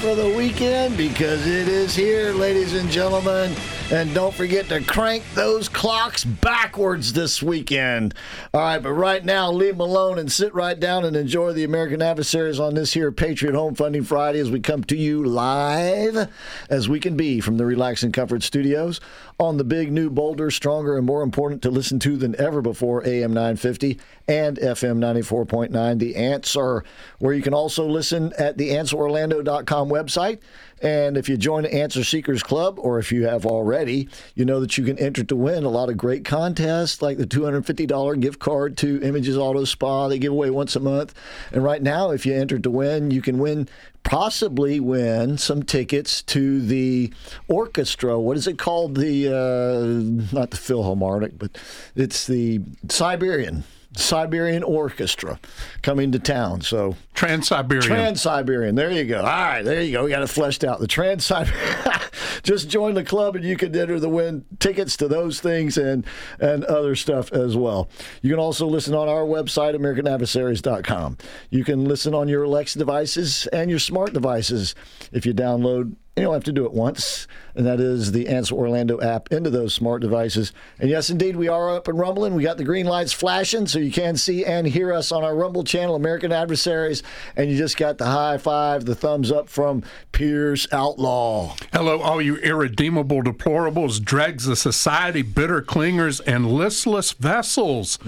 for the weekend? Because it is here, ladies and gentlemen. And don't forget to crank those clocks backwards this weekend. All right, but right now, leave them alone and sit right down and enjoy the American Adversaries on this here Patriot Home Funding Friday as we come to you live as we can be from the Relax and Comfort Studios on the big new, bolder, stronger, and more important to listen to than ever before AM 950 and FM 94.9, The Answer, where you can also listen at the answerorlando.com website. And if you join the Answer Seekers Club, or if you have already, you know that you can enter to win a lot of great contests, like the $250 gift card to Images Auto Spa. They give away once a month. And right now, if you enter to win, you can win possibly win some tickets to the orchestra. What is it called? The uh, not the Philharmonic, but it's the Siberian Siberian Orchestra coming to town. So Trans Siberian. Trans Siberian. There you go. All right, there you go. We got it fleshed out. The Trans Siberian. Just join the club and you can enter the win tickets to those things and and other stuff as well. You can also listen on our website, AmericanAdversaries.com. You can listen on your Alexa devices and your smart devices if you download. You don't have to do it once, and that is the Answer Orlando app into those smart devices. And yes, indeed, we are up and rumbling. We got the green lights flashing, so you can see and hear us on our Rumble channel, American Adversaries. And you just got the high five, the thumbs up from Pierce Outlaw. Hello, all you irredeemable deplorables, dregs of society, bitter clingers, and listless vessels.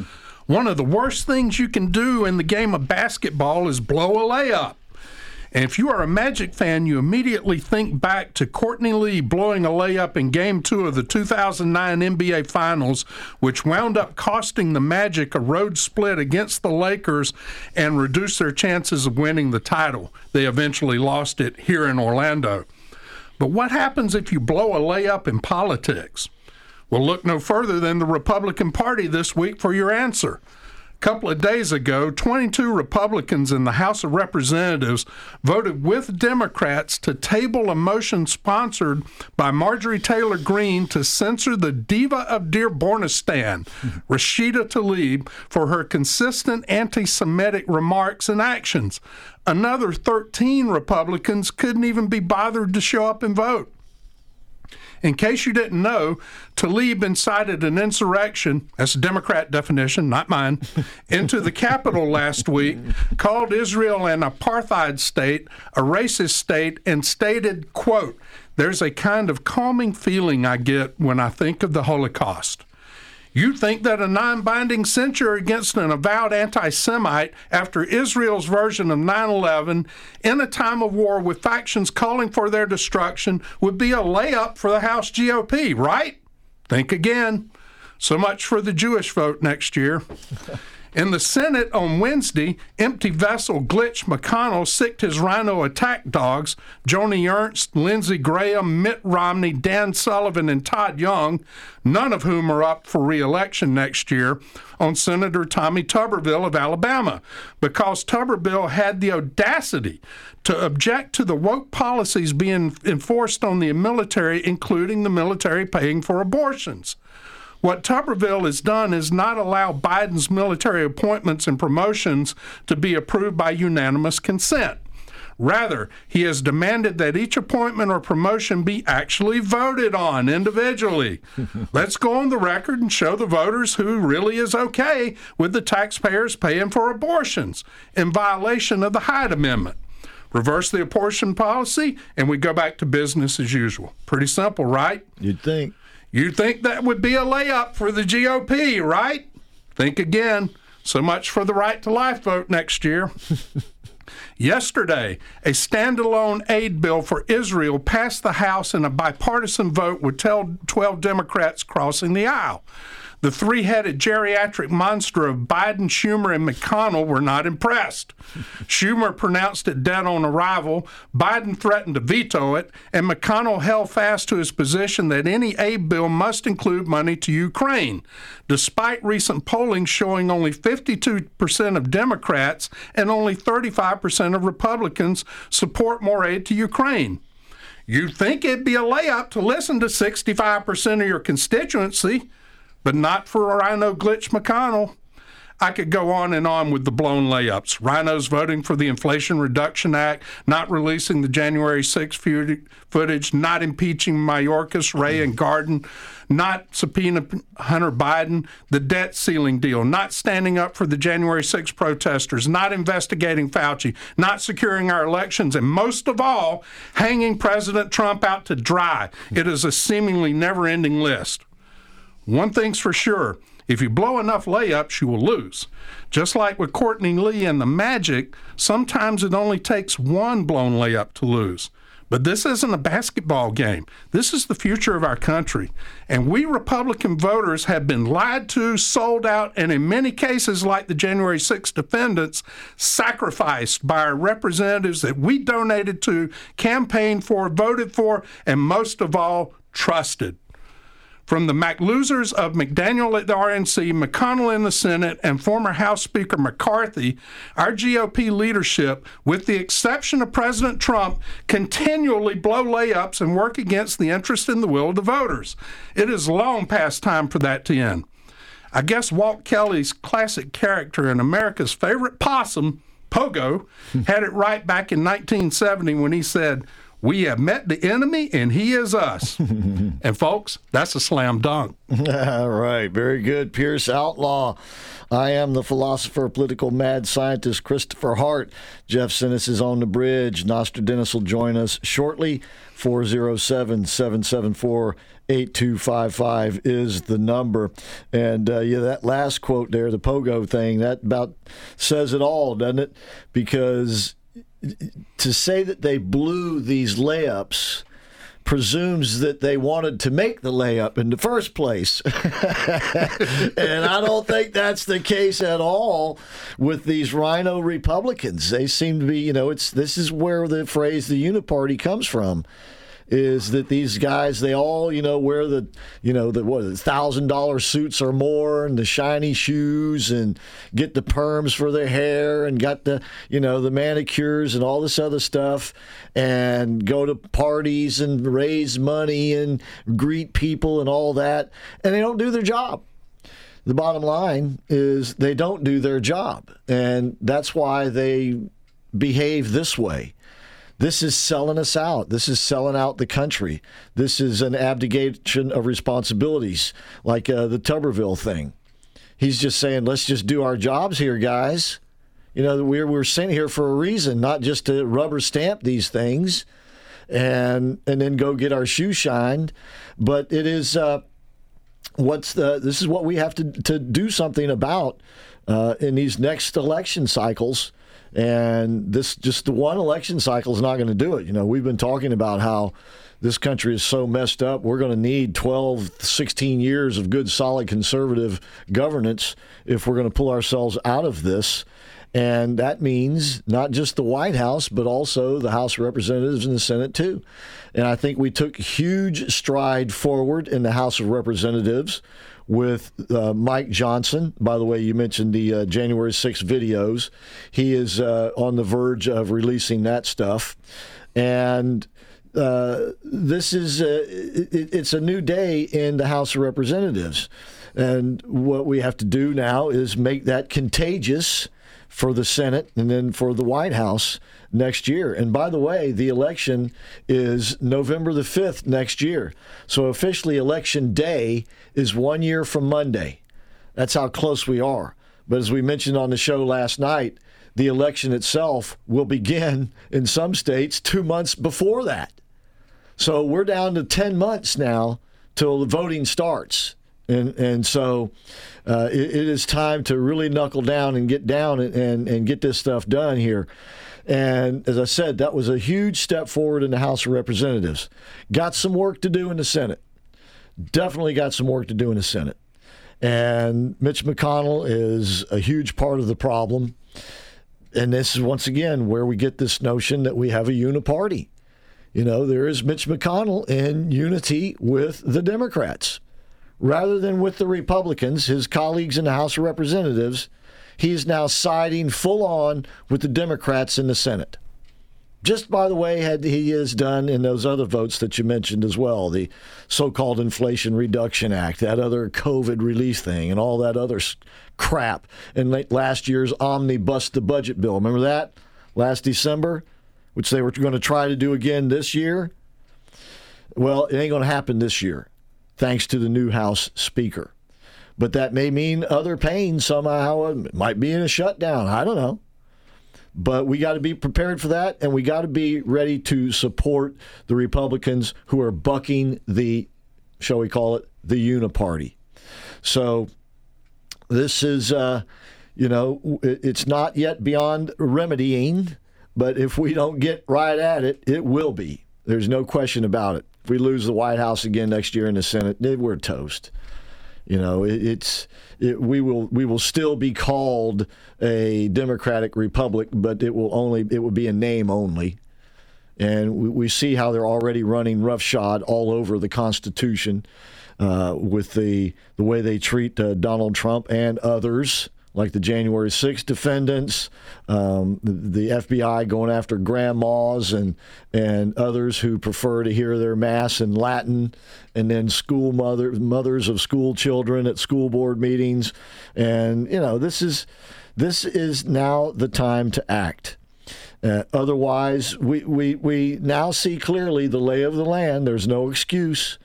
One of the worst things you can do in the game of basketball is blow a layup. And if you are a Magic fan, you immediately think back to Courtney Lee blowing a layup in Game 2 of the 2009 NBA Finals, which wound up costing the Magic a road split against the Lakers and reduced their chances of winning the title. They eventually lost it here in Orlando. But what happens if you blow a layup in politics? Well, look no further than the Republican Party this week for your answer. Couple of days ago, 22 Republicans in the House of Representatives voted with Democrats to table a motion sponsored by Marjorie Taylor Greene to censor the diva of Dearbornistan, Rashida Tlaib, for her consistent anti Semitic remarks and actions. Another 13 Republicans couldn't even be bothered to show up and vote. In case you didn't know, Tlaib incited an insurrection, that's a Democrat definition, not mine, into the Capitol last week, called Israel an apartheid state, a racist state, and stated, quote, there's a kind of calming feeling I get when I think of the Holocaust. You think that a non binding censure against an avowed anti Semite after Israel's version of 9 11 in a time of war with factions calling for their destruction would be a layup for the House GOP, right? Think again. So much for the Jewish vote next year. In the Senate on Wednesday, empty vessel Glitch McConnell sicked his rhino attack dogs, Joni Ernst, Lindsey Graham, Mitt Romney, Dan Sullivan, and Todd Young, none of whom are up for reelection next year, on Senator Tommy Tuberville of Alabama, because Tuberville had the audacity to object to the woke policies being enforced on the military, including the military paying for abortions. What Tuberville has done is not allow Biden's military appointments and promotions to be approved by unanimous consent. Rather, he has demanded that each appointment or promotion be actually voted on individually. Let's go on the record and show the voters who really is okay with the taxpayers paying for abortions in violation of the Hyde Amendment. Reverse the abortion policy, and we go back to business as usual. Pretty simple, right? You'd think. You'd think that would be a layup for the GOP, right? Think again. So much for the right to life vote next year. Yesterday, a standalone aid bill for Israel passed the House in a bipartisan vote with 12 Democrats crossing the aisle. The three headed geriatric monster of Biden, Schumer, and McConnell were not impressed. Schumer pronounced it dead on arrival, Biden threatened to veto it, and McConnell held fast to his position that any aid bill must include money to Ukraine, despite recent polling showing only 52% of Democrats and only 35% of Republicans support more aid to Ukraine. You'd think it'd be a layup to listen to 65% of your constituency but not for Rhino Glitch McConnell. I could go on and on with the blown layups. Rhinos voting for the Inflation Reduction Act, not releasing the January 6 footage, not impeaching Mayorkas, Wray, and Garland, not subpoena Hunter Biden, the debt ceiling deal, not standing up for the January 6 protesters, not investigating Fauci, not securing our elections, and most of all, hanging President Trump out to dry. It is a seemingly never ending list. One thing's for sure if you blow enough layups, you will lose. Just like with Courtney Lee and the Magic, sometimes it only takes one blown layup to lose. But this isn't a basketball game. This is the future of our country. And we Republican voters have been lied to, sold out, and in many cases, like the January 6 defendants, sacrificed by our representatives that we donated to, campaigned for, voted for, and most of all, trusted. From the McLosers of McDaniel at the RNC, McConnell in the Senate, and former House Speaker McCarthy, our GOP leadership, with the exception of President Trump, continually blow layups and work against the interest and the will of the voters. It is long past time for that to end. I guess Walt Kelly's classic character in America's favorite possum, Pogo, had it right back in 1970 when he said, we have met the enemy and he is us. and folks, that's a slam dunk. All right, very good. Pierce Outlaw. I am the philosopher, political mad scientist Christopher Hart. Jeff Sinis is on the bridge. Nostradamus will join us shortly. 407 774 8255 is the number. And uh, yeah, that last quote there, the pogo thing, that about says it all, doesn't it? Because to say that they blew these layups presumes that they wanted to make the layup in the first place. and I don't think that's the case at all with these rhino Republicans. They seem to be, you know, it's this is where the phrase the uniparty comes from. Is that these guys they all you know wear the you know the what thousand dollar suits or more and the shiny shoes and get the perms for their hair and got the you know the manicures and all this other stuff and go to parties and raise money and greet people and all that. And they don't do their job. The bottom line is they don't do their job. And that's why they behave this way this is selling us out. This is selling out the country. This is an abdication of responsibilities, like uh, the Tuberville thing. He's just saying, let's just do our jobs here, guys. You know, we're, we're sent here for a reason, not just to rubber stamp these things and and then go get our shoe shined. But it is uh, what's the this is what we have to, to do something about uh, in these next election cycles and this just the one election cycle is not going to do it. You know, we've been talking about how this country is so messed up. We're going to need 12, 16 years of good, solid conservative governance if we're going to pull ourselves out of this. And that means not just the White House, but also the House of Representatives and the Senate, too. And I think we took huge stride forward in the House of Representatives with uh, Mike Johnson. By the way, you mentioned the uh, January 6 videos. He is uh, on the verge of releasing that stuff. And uh, this is uh, it, it's a new day in the House of Representatives. And what we have to do now is make that contagious for the Senate and then for the White House next year. And by the way, the election is November the 5th next year. So officially, election day is one year from Monday. That's how close we are. But as we mentioned on the show last night, the election itself will begin in some states two months before that. So we're down to 10 months now till the voting starts. And, and so uh, it, it is time to really knuckle down and get down and, and, and get this stuff done here. And as I said, that was a huge step forward in the House of Representatives. Got some work to do in the Senate. Definitely got some work to do in the Senate. And Mitch McConnell is a huge part of the problem. And this is once again where we get this notion that we have a uniparty. You know, there is Mitch McConnell in unity with the Democrats rather than with the Republicans, his colleagues in the House of Representatives, he's now siding full on with the Democrats in the Senate. Just by the way, had he has done in those other votes that you mentioned as well, the so-called Inflation Reduction Act, that other COVID relief thing, and all that other crap, and last year's omnibus the budget bill. Remember that last December, which they were going to try to do again this year. Well, it ain't going to happen this year thanks to the new House Speaker. But that may mean other pain somehow. It might be in a shutdown. I don't know. But we got to be prepared for that, and we got to be ready to support the Republicans who are bucking the, shall we call it, the uniparty. So this is, uh, you know, it's not yet beyond remedying, but if we don't get right at it, it will be. There's no question about it. If we lose the White House again next year in the Senate, we're toast. You know, it, it's it, we will we will still be called a democratic republic, but it will only it will be a name only. And we, we see how they're already running roughshod all over the Constitution uh, with the the way they treat uh, Donald Trump and others like the January 6 defendants, um, the, the, FBI going after grandmas and and others who prefer to hear their mass in Latin, and then school mother, mothers of school children at school board meetings, and you know this is this is now the time to act. Uh, otherwise, we, we, we now see clearly the lay of the land. There's no excuse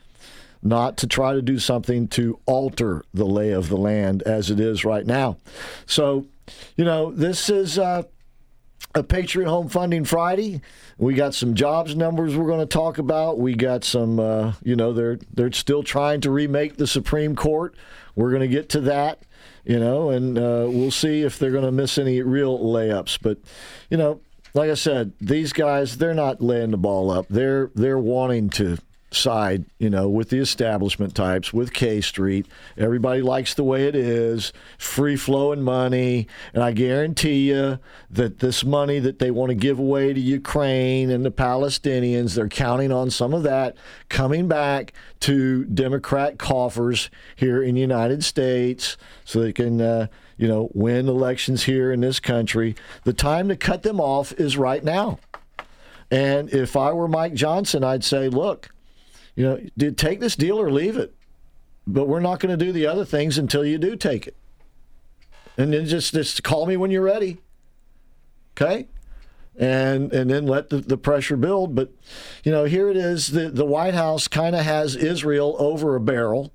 not to try to do something to alter the lay of the land as it is right now. So, you know, this is uh, a Patriot Home Funding Friday. We got some jobs numbers we're going to talk about. We got some, uh, you know, they're they're still trying to remake the Supreme Court. We're going to get to that, you know, and uh, we'll see if they're going to miss any real layups. But, you know, like I said, these guys they're not laying the ball up. They're they're wanting to side, you know, with the establishment types, with K Street. Everybody likes the way it is, free flowing money. And I guarantee you that this money that they want to give away to Ukraine and the Palestinians, they're counting on some of that coming back to Democrat coffers here in the United States so they can. Uh, you know, win elections here in this country. The time to cut them off is right now. And if I were Mike Johnson, I'd say, look, you know, did take this deal or leave it. But we're not going to do the other things until you do take it. And then just just call me when you're ready. Okay? And and then let the, the pressure build. But you know, here it is. The the White House kind of has Israel over a barrel,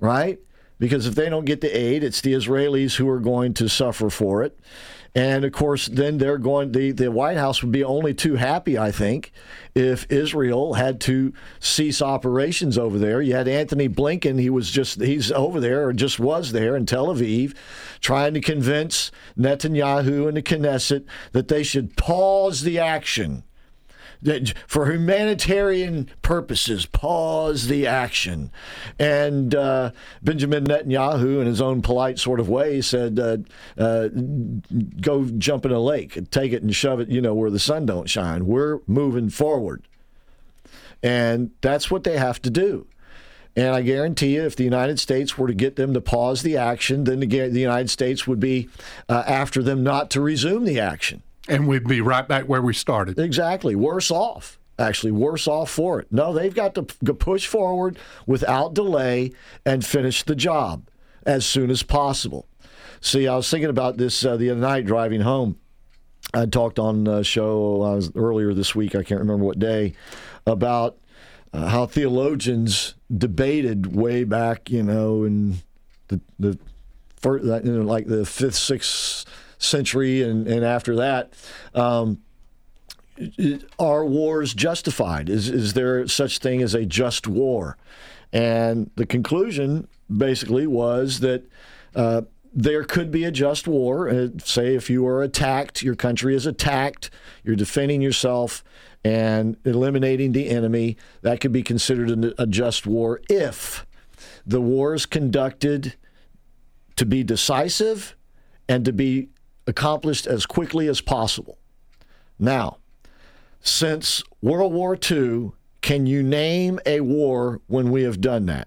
right? Because if they don't get the aid, it's the Israelis who are going to suffer for it. And of course, then they're going. The the White House would be only too happy, I think, if Israel had to cease operations over there. You had Antony Blinken; he was just he's over there or just was there in Tel Aviv, trying to convince Netanyahu and the Knesset that they should pause the action for humanitarian purposes, pause the action. And uh, Benjamin Netanyahu, in his own polite sort of way, said, uh, uh, "Go jump in a lake, take it and shove it, you know, where the sun don't shine. We're moving forward." And that's what they have to do. And I guarantee you, if the United States were to get them to pause the action, then the, the United States would be uh, after them not to resume the action. And we'd be right back where we started. Exactly. Worse off. Actually, worse off for it. No, they've got to push forward without delay and finish the job as soon as possible. See, I was thinking about this uh, the other night driving home. I talked on a show uh, earlier this week, I can't remember what day, about uh, how theologians debated way back, you know, in the, the first, you know, like the fifth, sixth century and, and after that. Um, are wars justified? Is, is there such thing as a just war? And the conclusion basically was that uh, there could be a just war. Uh, say if you are attacked, your country is attacked, you're defending yourself and eliminating the enemy. That could be considered a just war if the war is conducted to be decisive and to be accomplished as quickly as possible. Now, since World War II, can you name a war when we have done that?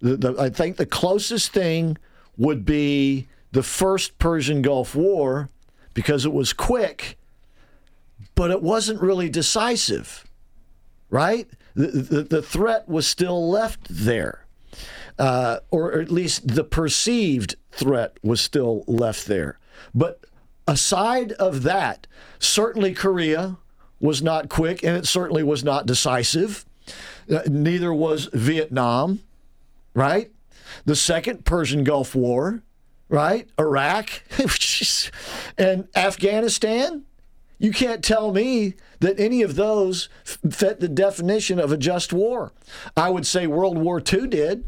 The, the, I think the closest thing would be the first Persian Gulf War because it was quick, but it wasn't really decisive, right? The, the, the threat was still left there, uh, or at least the perceived threat was still left there. But aside of that, certainly Korea was not quick and it certainly was not decisive. Uh, neither was Vietnam, right? The second Persian Gulf War, right? Iraq and Afghanistan. You can't tell me that any of those fit the definition of a just war. I would say World War II did.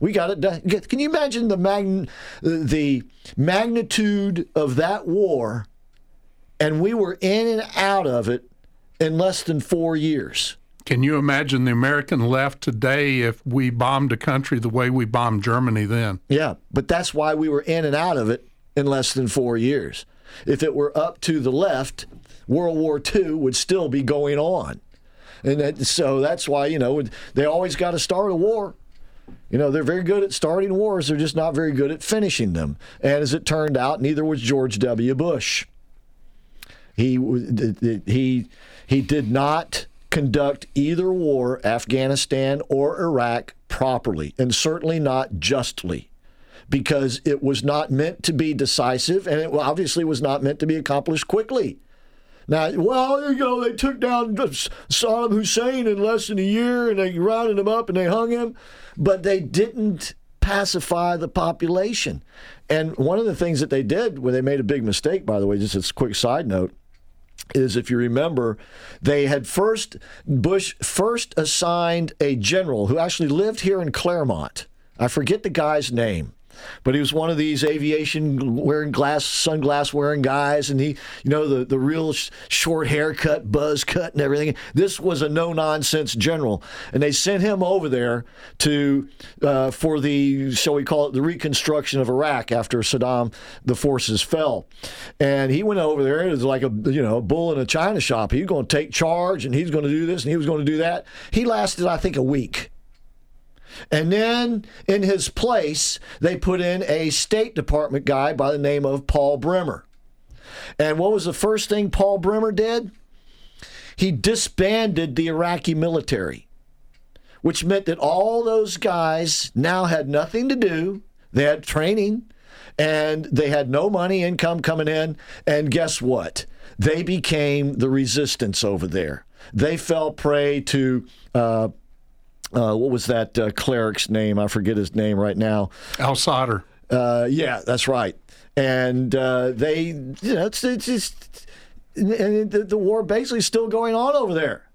We got it done. Can you imagine the mag- the magnitude of that war? And we were in and out of it in less than four years. Can you imagine the American left today if we bombed a country the way we bombed Germany then? Yeah, but that's why we were in and out of it in less than four years. If it were up to the left, World War II would still be going on. And that, so that's why, you know, they always got to start a war. You know, they're very good at starting wars, they're just not very good at finishing them. And as it turned out, neither was George W. Bush. He he he did not conduct either war, Afghanistan or Iraq, properly, and certainly not justly, because it was not meant to be decisive, and it obviously was not meant to be accomplished quickly. Now, well, you know, they took down Saddam Hussein in less than a year, and they rounded him up and they hung him, but they didn't pacify the population. And one of the things that they did, where they made a big mistake, by the way, just as a quick side note, is if you remember, they had first, Bush first assigned a general who actually lived here in Clermont. I forget the guy's name. But he was one of these aviation wearing glass, sunglass wearing guys, and he, you know, the, the real sh- short haircut, buzz cut, and everything. This was a no nonsense general, and they sent him over there to uh, for the, shall we call it, the reconstruction of Iraq after Saddam, the forces fell, and he went over there. It was like a you know a bull in a china shop. He's going to take charge, and he's going to do this, and he was going to do that. He lasted, I think, a week. And then in his place, they put in a State Department guy by the name of Paul Bremer. And what was the first thing Paul Bremer did? He disbanded the Iraqi military, which meant that all those guys now had nothing to do. They had training and they had no money income coming in. And guess what? They became the resistance over there. They fell prey to. Uh, uh, what was that uh, cleric's name? I forget his name right now. Al Sadr. Uh, yeah, that's right. And uh, they, you know, it's, it's just, and the, the war basically is still going on over there.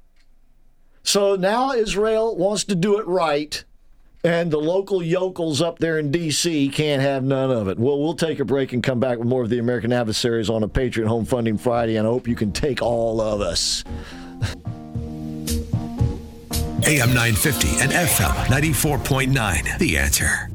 So now Israel wants to do it right, and the local yokels up there in D.C. can't have none of it. Well, we'll take a break and come back with more of the American Adversaries on a Patriot Home Funding Friday, and I hope you can take all of us. AM 950 and FM 94.9. The answer.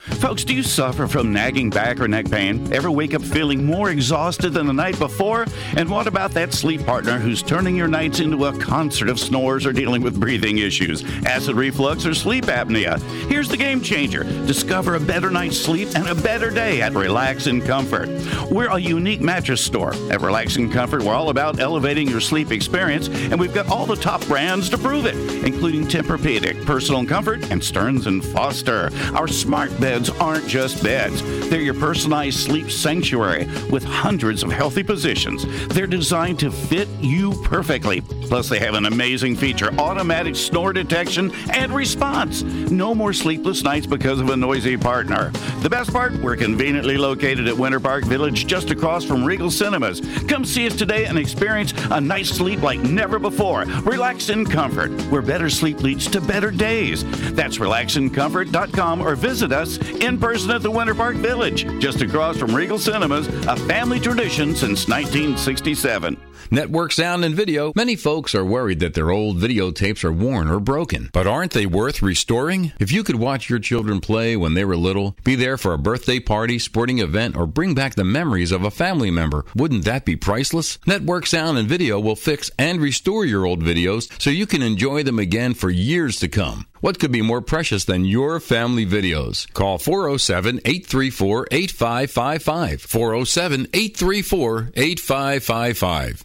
Folks, do you suffer from nagging back or neck pain? Ever wake up feeling more exhausted than the night before? And what about that sleep partner who's turning your nights into a concert of snores or dealing with breathing issues, acid reflux, or sleep apnea? Here's the game changer. Discover a better night's sleep and a better day at Relax and Comfort. We're a unique mattress store. At Relax and Comfort, we're all about elevating your sleep experience, and we've got all the top brands to prove it, including Tempur-Pedic, Personal Comfort, and Stearns and Foster. Our smart beds aren't just beds. They're your personalized sleep sanctuary with hundreds of healthy positions. They're designed to fit you perfectly. Plus, they have an amazing feature automatic snore detection and response. No more sleepless nights because of a noisy partner. The best part, we're conveniently located at Winter Park Village just across from Regal Cinemas. Come see us today and experience a night's sleep like never before. Relax in comfort, where better sleep leads to better days. That's relaxincomfort.com or visit us in person at the Winter Park Village, just across from Regal Cinemas, a family tradition since 1967. Network sound and video. Many folks are worried that their old videotapes are worn or broken. But aren't they worth restoring? If you could watch your children play when they were little, be there for a birthday party, sporting event, or bring back the memories of a family member, wouldn't that be priceless? Network sound and video will fix and restore your old videos so you can enjoy them again for years to come. What could be more precious than your family videos? Call 407 834 8555. 407 834 8555.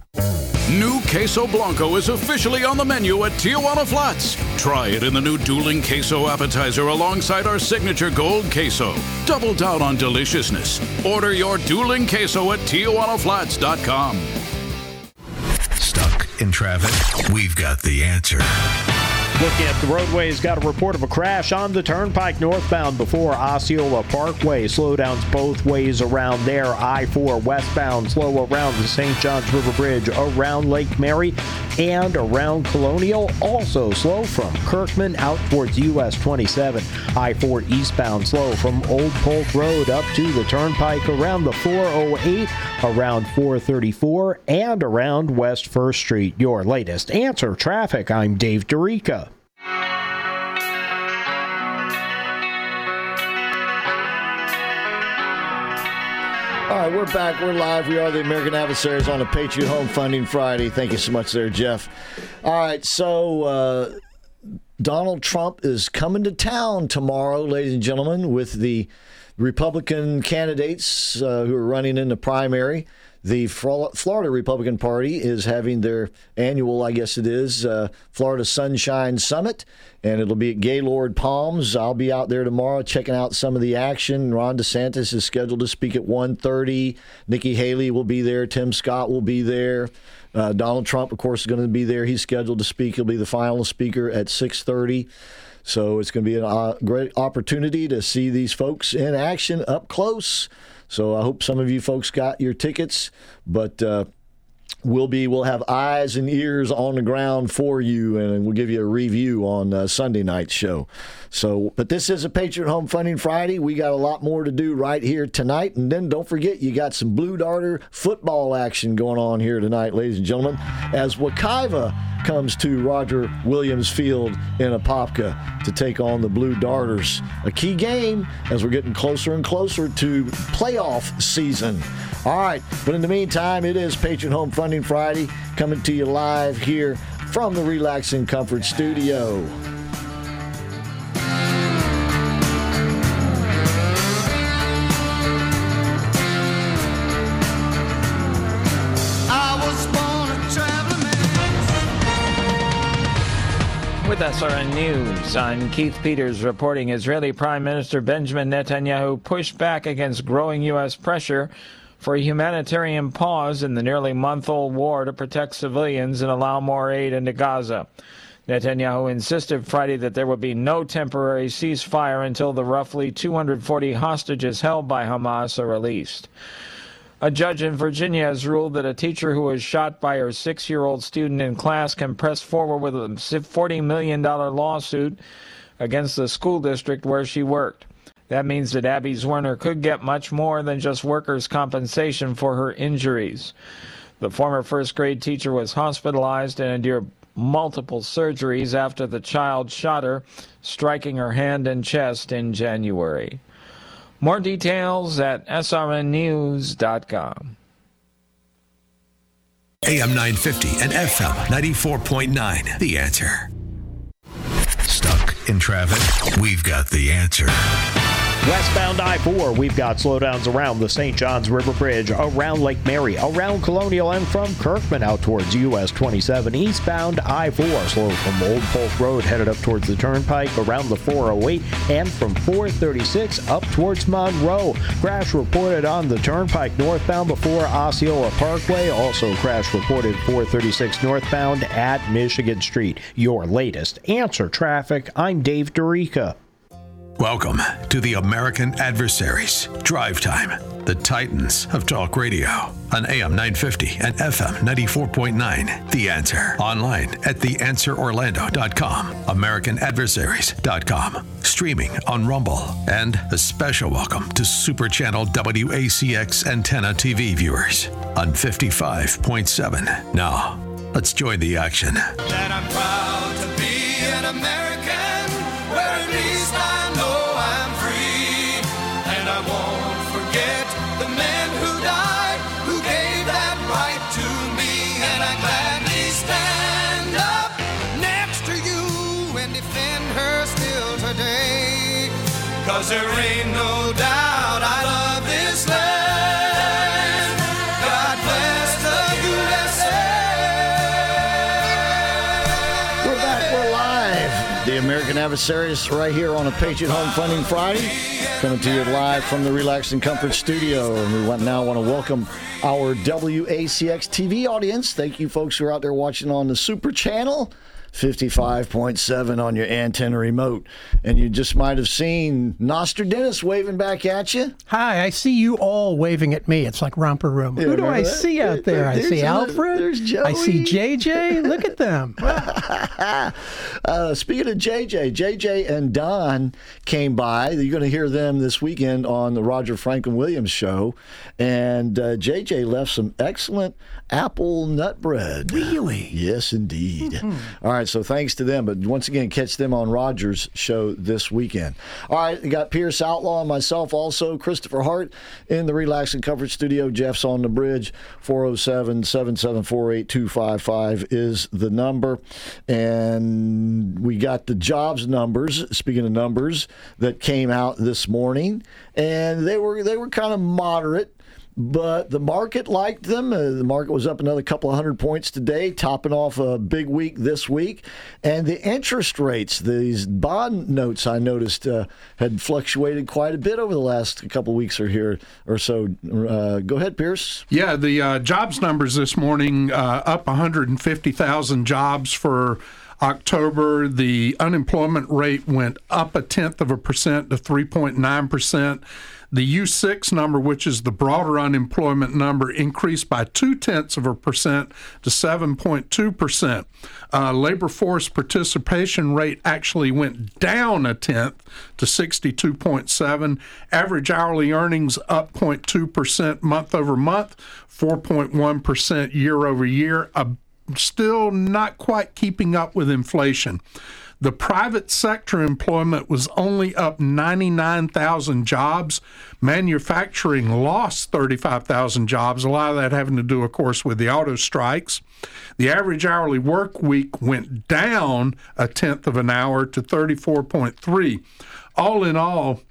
New Queso Blanco is officially on the menu at Tijuana Flats. Try it in the new dueling queso appetizer alongside our signature gold queso. Double down on deliciousness. Order your dueling queso at TijuanaFlats.com. Stuck in traffic? We've got the answer. Looking at the roadways, got a report of a crash on the turnpike northbound before Osceola Parkway. Slowdowns both ways around there. I 4 westbound, slow around the St. Johns River Bridge, around Lake Mary, and around Colonial. Also slow from Kirkman out towards US 27. I 4 eastbound, slow from Old Polk Road up to the turnpike around the 408, around 434, and around West 1st Street. Your latest answer traffic. I'm Dave Dorica. All right, we're back. We're live. We are the American Adversaries on a Patriot Home Funding Friday. Thank you so much there, Jeff. All right, so uh, Donald Trump is coming to town tomorrow, ladies and gentlemen, with the Republican candidates uh, who are running in the primary. The Florida Republican Party is having their annual, I guess it is, uh, Florida Sunshine Summit, and it'll be at Gaylord Palms. I'll be out there tomorrow checking out some of the action. Ron DeSantis is scheduled to speak at 1.30. Nikki Haley will be there. Tim Scott will be there. Uh, Donald Trump, of course, is going to be there. He's scheduled to speak. He'll be the final speaker at 6:30. So it's going to be a uh, great opportunity to see these folks in action up close. So I hope some of you folks got your tickets, but. Uh, We'll be we'll have eyes and ears on the ground for you, and we'll give you a review on uh, Sunday night's show. So, but this is a Patriot Home Funding Friday. We got a lot more to do right here tonight, and then don't forget you got some Blue Darter football action going on here tonight, ladies and gentlemen, as Wekiva comes to Roger Williams Field in Apopka to take on the Blue Darters. A key game as we're getting closer and closer to playoff season. All right, but in the meantime, it is Patriot Home Funding Friday coming to you live here from the Relax and Comfort Studio. I was born a traveling man. With SRN News, I'm Keith Peters reporting Israeli Prime Minister Benjamin Netanyahu pushed back against growing U.S. pressure for a humanitarian pause in the nearly month old war to protect civilians and allow more aid into Gaza. Netanyahu insisted Friday that there would be no temporary ceasefire until the roughly 240 hostages held by Hamas are released. A judge in Virginia has ruled that a teacher who was shot by her six year old student in class can press forward with a $40 million lawsuit against the school district where she worked. That means that Abby Zwerner could get much more than just workers' compensation for her injuries. The former first grade teacher was hospitalized and endured multiple surgeries after the child shot her, striking her hand and chest in January. More details at srnnews.com. AM 950 and FM 94.9. The answer. Stuck in traffic? We've got the answer. Westbound I 4, we've got slowdowns around the St. Johns River Bridge, around Lake Mary, around Colonial, and from Kirkman out towards US 27. Eastbound I 4, slow from Old Polk Road, headed up towards the Turnpike, around the 408, and from 436 up towards Monroe. Crash reported on the Turnpike northbound before Osceola Parkway. Also, crash reported 436 northbound at Michigan Street. Your latest answer traffic. I'm Dave Dorica. Welcome to the American Adversaries Drive Time, the Titans of Talk Radio on AM 950 and FM 94.9. The Answer. Online at theanswerorlando.com, AmericanAdversaries.com, streaming on Rumble, and a special welcome to Super Channel WACX antenna TV viewers on 55.7. Now, let's join the action. Cause there ain't no doubt I love this land. God bless the USA. We're back. We're live. The American Adversaries right here on a Patriot Home Funding Friday. Coming to you live from the Relax and Comfort Studio. And we want, now want to welcome our WACX TV audience. Thank you, folks who are out there watching on the Super Channel. 55.7 on your antenna remote. And you just might have seen Nostradamus waving back at you. Hi, I see you all waving at me. It's like romper room. Yeah, Who do I that? see out there? I see Alfred. there's Joey. I see JJ. Look at them. uh, speaking of JJ, JJ and Don came by. You're going to hear them this weekend on the Roger Franklin Williams show. And uh, JJ left some excellent apple nut bread. Really? Yes, indeed. All right, so thanks to them. But once again, catch them on Roger's show this weekend. All right, got Pierce Outlaw and myself also, Christopher Hart in the Relax and Comfort Studio. Jeff's on the bridge. 407 774 8255 is the number. And we got the jobs numbers, speaking of numbers, that came out this morning. And they were they were kind of moderate but the market liked them. Uh, the market was up another couple of hundred points today, topping off a big week this week. And the interest rates, these bond notes, I noticed uh, had fluctuated quite a bit over the last couple of weeks or here or so. Uh, go ahead, Pierce. Yeah, the uh, jobs numbers this morning uh, up 150,000 jobs for October. The unemployment rate went up a tenth of a percent to 3.9 percent. The U6 number, which is the broader unemployment number, increased by two tenths of a percent to 7.2 percent. Uh, labor force participation rate actually went down a tenth to 62.7. Average hourly earnings up 0.2 percent month over month, 4.1 percent year over year. A still not quite keeping up with inflation. The private sector employment was only up 99,000 jobs. Manufacturing lost 35,000 jobs, a lot of that having to do, of course, with the auto strikes. The average hourly work week went down a tenth of an hour to 34.3. All in all,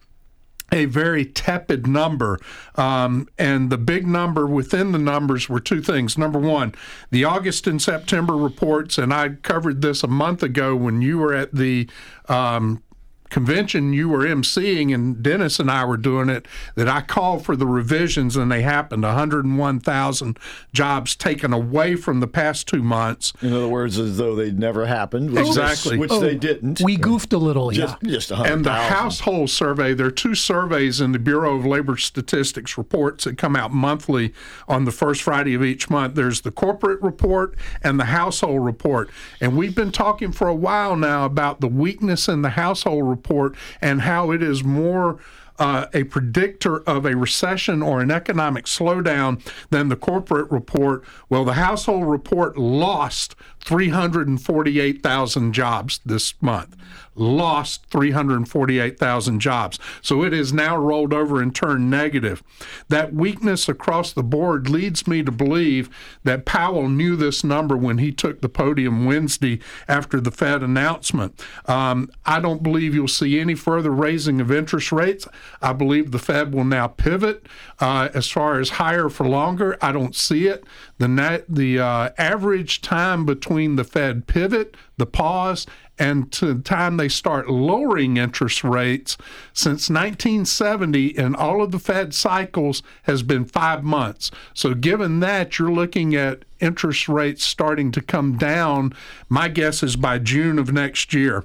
a very tepid number. Um, and the big number within the numbers were two things. Number one, the August and September reports, and I covered this a month ago when you were at the um, convention you were emceeing and Dennis and I were doing it that I called for the revisions and they happened. 101,000 jobs taken away from the past 2 months. In other words as though they never happened which exactly. which oh, they didn't. we goofed a little just, yeah. just and the household survey there are two surveys in the Bureau of Labor Statistics reports that come out monthly on the first Friday of each month. There's the corporate report and the household report. And we've been talking for a while now about the weakness in the household report report and how it is more uh, a predictor of a recession or an economic slowdown than the corporate report. Well, the household report lost 348,000 jobs this month lost 348,000 jobs. So it is now rolled over and turned negative. That weakness across the board leads me to believe that Powell knew this number when he took the podium Wednesday after the Fed announcement. Um, I don't believe you'll see any further raising of interest rates. I believe the Fed will now pivot uh, as far as higher for longer. I don't see it. The the uh, average time between the Fed pivot, the pause, and to the time they start lowering interest rates since 1970 in all of the Fed cycles has been five months. So, given that, you're looking at interest rates starting to come down. My guess is by June of next year.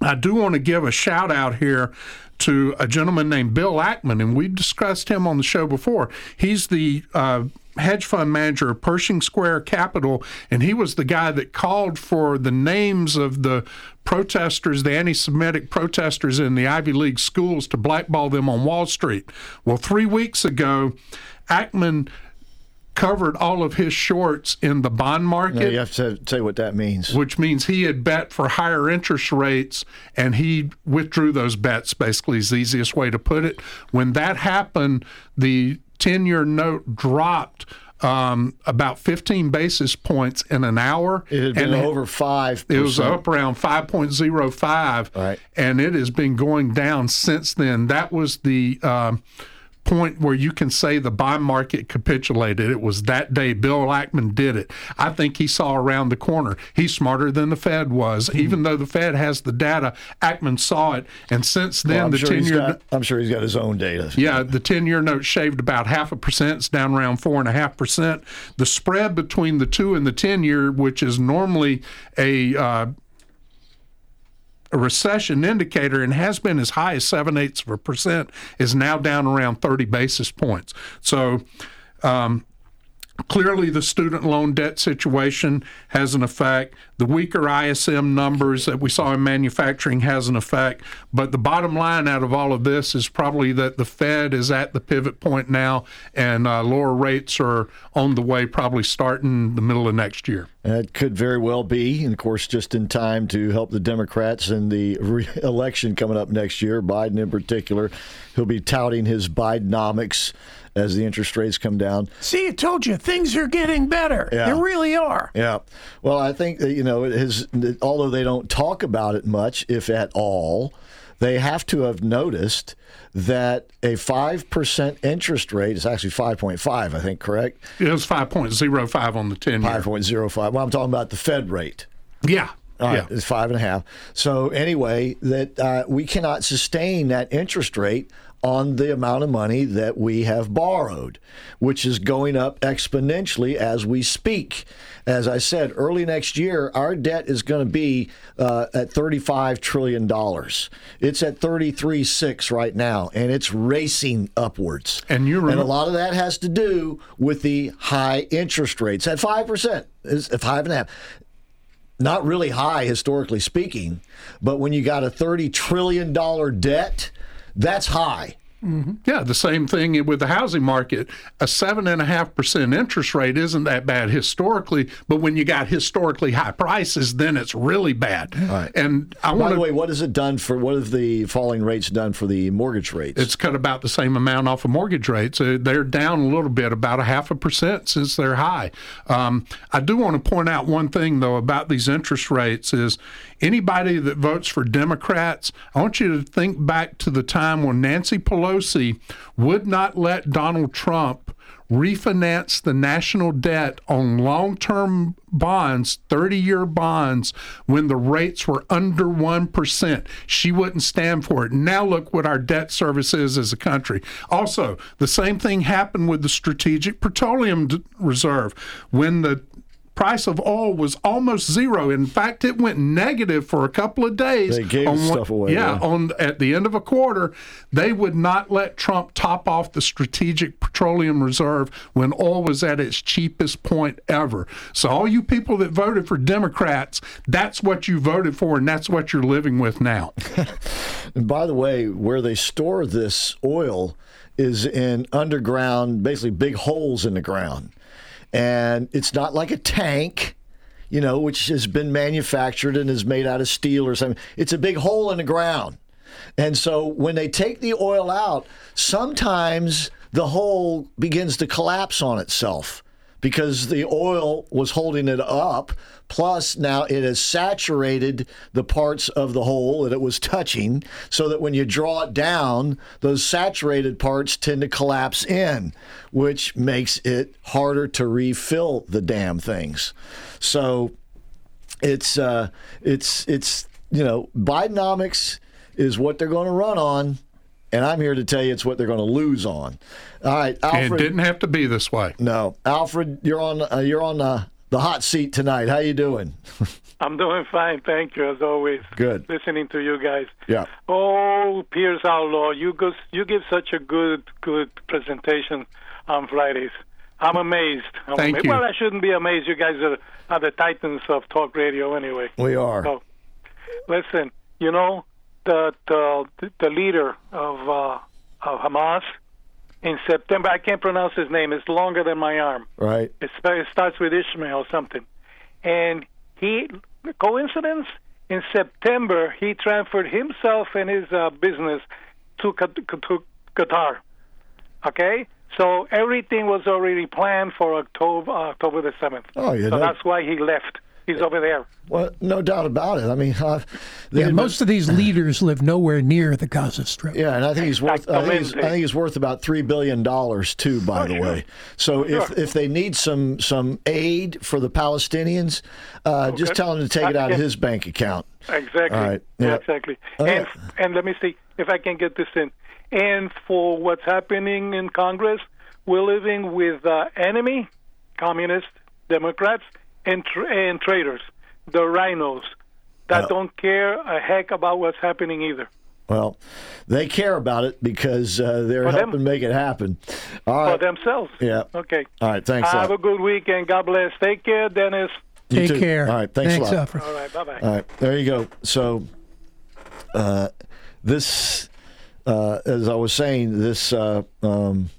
I do want to give a shout out here to a gentleman named Bill Ackman, and we've discussed him on the show before. He's the uh, hedge fund manager of Pershing Square Capital, and he was the guy that called for the names of the protesters, the anti Semitic protesters in the Ivy League schools to blackball them on Wall Street. Well, three weeks ago, Ackman covered all of his shorts in the bond market. You have to say what that means. Which means he had bet for higher interest rates and he withdrew those bets, basically, is the easiest way to put it. When that happened, the 10 year note dropped um, about 15 basis points in an hour. It had been over 5 It was up around 5.05. Right. And it has been going down since then. That was the. Um, point where you can say the bond market capitulated. It was that day Bill Ackman did it. I think he saw around the corner. He's smarter than the Fed was. Mm-hmm. Even though the Fed has the data, Ackman saw it. And since then, well, the sure 10 year. Got, I'm sure he's got his own data. Yeah, the 10 year note shaved about half a percent. It's down around 4.5%. The spread between the two and the 10 year, which is normally a. Uh, a recession indicator and has been as high as seven eighths of a percent is now down around 30 basis points. So, um, Clearly, the student loan debt situation has an effect. The weaker ISM numbers that we saw in manufacturing has an effect. But the bottom line out of all of this is probably that the Fed is at the pivot point now, and uh, lower rates are on the way, probably starting the middle of next year. That could very well be, and of course, just in time to help the Democrats in the re- election coming up next year. Biden, in particular, he'll be touting his Bidenomics as the interest rates come down. See, I told you things are getting better. Yeah. They really are. Yeah. Well, I think that, you know, it has, although they don't talk about it much, if at all, they have to have noticed that a 5% interest rate is actually 5.5, I think, correct? It was 5.05 on the 10 year. 5.05. Well, I'm talking about the Fed rate. Yeah. All right, yeah. it's five and a half. So anyway, that uh, we cannot sustain that interest rate on the amount of money that we have borrowed, which is going up exponentially as we speak. As I said, early next year, our debt is going to be uh, at $35 trillion. It's at 33.6 right now, and it's racing upwards. And you and a lot of that has to do with the high interest rates at 5%, is five and a half not really high historically speaking, but when you got a $30 trillion debt, that's high. Yeah, the same thing with the housing market. A seven and a half percent interest rate isn't that bad historically, but when you got historically high prices, then it's really bad. Right. And I want. By the way, what has it done for, what have the falling rates done for the mortgage rates? It's cut about the same amount off of mortgage rates. Uh, They're down a little bit, about a half a percent since they're high. Um, I do want to point out one thing though about these interest rates is anybody that votes for Democrats, I want you to think back to the time when Nancy Pelosi would not let Donald Trump refinance the national debt on long term bonds, 30 year bonds, when the rates were under 1%. She wouldn't stand for it. Now look what our debt service is as a country. Also, the same thing happened with the Strategic Petroleum Reserve. When the price of oil was almost zero. In fact, it went negative for a couple of days. They gave on stuff away, Yeah, yeah. on at the end of a quarter, they would not let Trump top off the Strategic Petroleum Reserve when oil was at its cheapest point ever. So all you people that voted for Democrats, that's what you voted for, and that's what you're living with now. And by the way, where they store this oil is in underground, basically big holes in the ground. And it's not like a tank, you know, which has been manufactured and is made out of steel or something. It's a big hole in the ground. And so when they take the oil out, sometimes the hole begins to collapse on itself because the oil was holding it up. Plus, now it has saturated the parts of the hole that it was touching, so that when you draw it down, those saturated parts tend to collapse in, which makes it harder to refill the damn things. So it's uh, it's it's you know Bidenomics is what they're going to run on, and I'm here to tell you it's what they're going to lose on. All right, And it didn't have to be this way. No, Alfred, you're on uh, you're on uh, the hot seat tonight. How you doing? I'm doing fine, thank you, as always. Good. Listening to you guys. Yeah. Oh, Pierce Outlaw, you go, you give such a good good presentation on Fridays. I'm amazed. I'm Thank amazed. you. Well, I shouldn't be amazed. You guys are, are the titans of talk radio, anyway. We are. So, listen, you know the the the leader of uh, of Hamas in September. I can't pronounce his name. It's longer than my arm. Right. It, it starts with Ishmael or something. And he, coincidence, in September, he transferred himself and his uh, business to, to Qatar. Okay? So everything was already planned for October, October the 7th. Oh, yeah. so that's why he left. He's over there. Well, no doubt about it. I mean, uh, they- Yeah, most of these leaders live nowhere near the Gaza Strip. Yeah, and I think he's worth. I think he's, I think he's worth about three billion dollars too. By Oh, the way, so if if they need some some aid for the Palestinians, uh, just tell him to take it out of his bank account. Exactly. All right. Yeah. Exactly. All and right. and let me see if I can get this in. And for what's happening in Congress, we're living with uh, enemy, communist, Democrats, and tra- and traitors, the rhinos that Uh, don't care a heck about what's happening either. Well, they care about it because uh, they're For them. helping make it happen. All For themselves. Yeah. Okay. All right. Thanks. Have Al. a good weekend. God bless. Take care, Dennis. You Take too. care. All right. Thanks, Thanks, a lot. Alfred. All right. Bye bye. All right, there you go. So, uh, this, uh, as I was saying, this. Uh, um,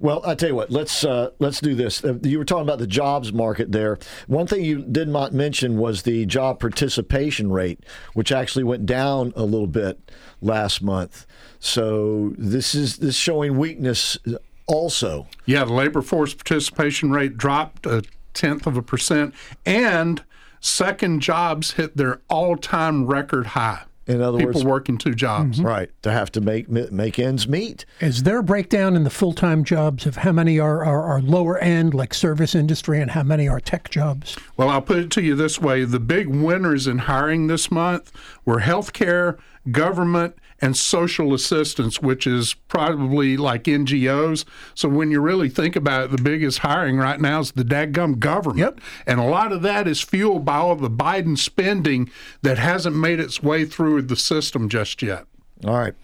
well, I tell you what. Let's uh, let's do this. Uh, You were talking about the jobs market there. One thing you did not mention was the job participation rate, which actually went down a little bit last month. So this is this showing weakness also. Yeah, the labor force participation rate dropped a tenth of a percent, and second jobs hit their all-time record high. In other People words, working two jobs. Mm-hmm. right, to have to make make ends meet. Is there a breakdown in the full time jobs of how many are, are, are lower end, like service industry, and how many are tech jobs? Well, I'll put it to you this way the big winners in hiring this month were healthcare, government, and social assistance, which is probably like NGOs. So when you really think about it, the biggest hiring right now is the dadgum government. Yep. And a lot of that is fueled by all the Biden spending that hasn't made its way through the system just yet. All right.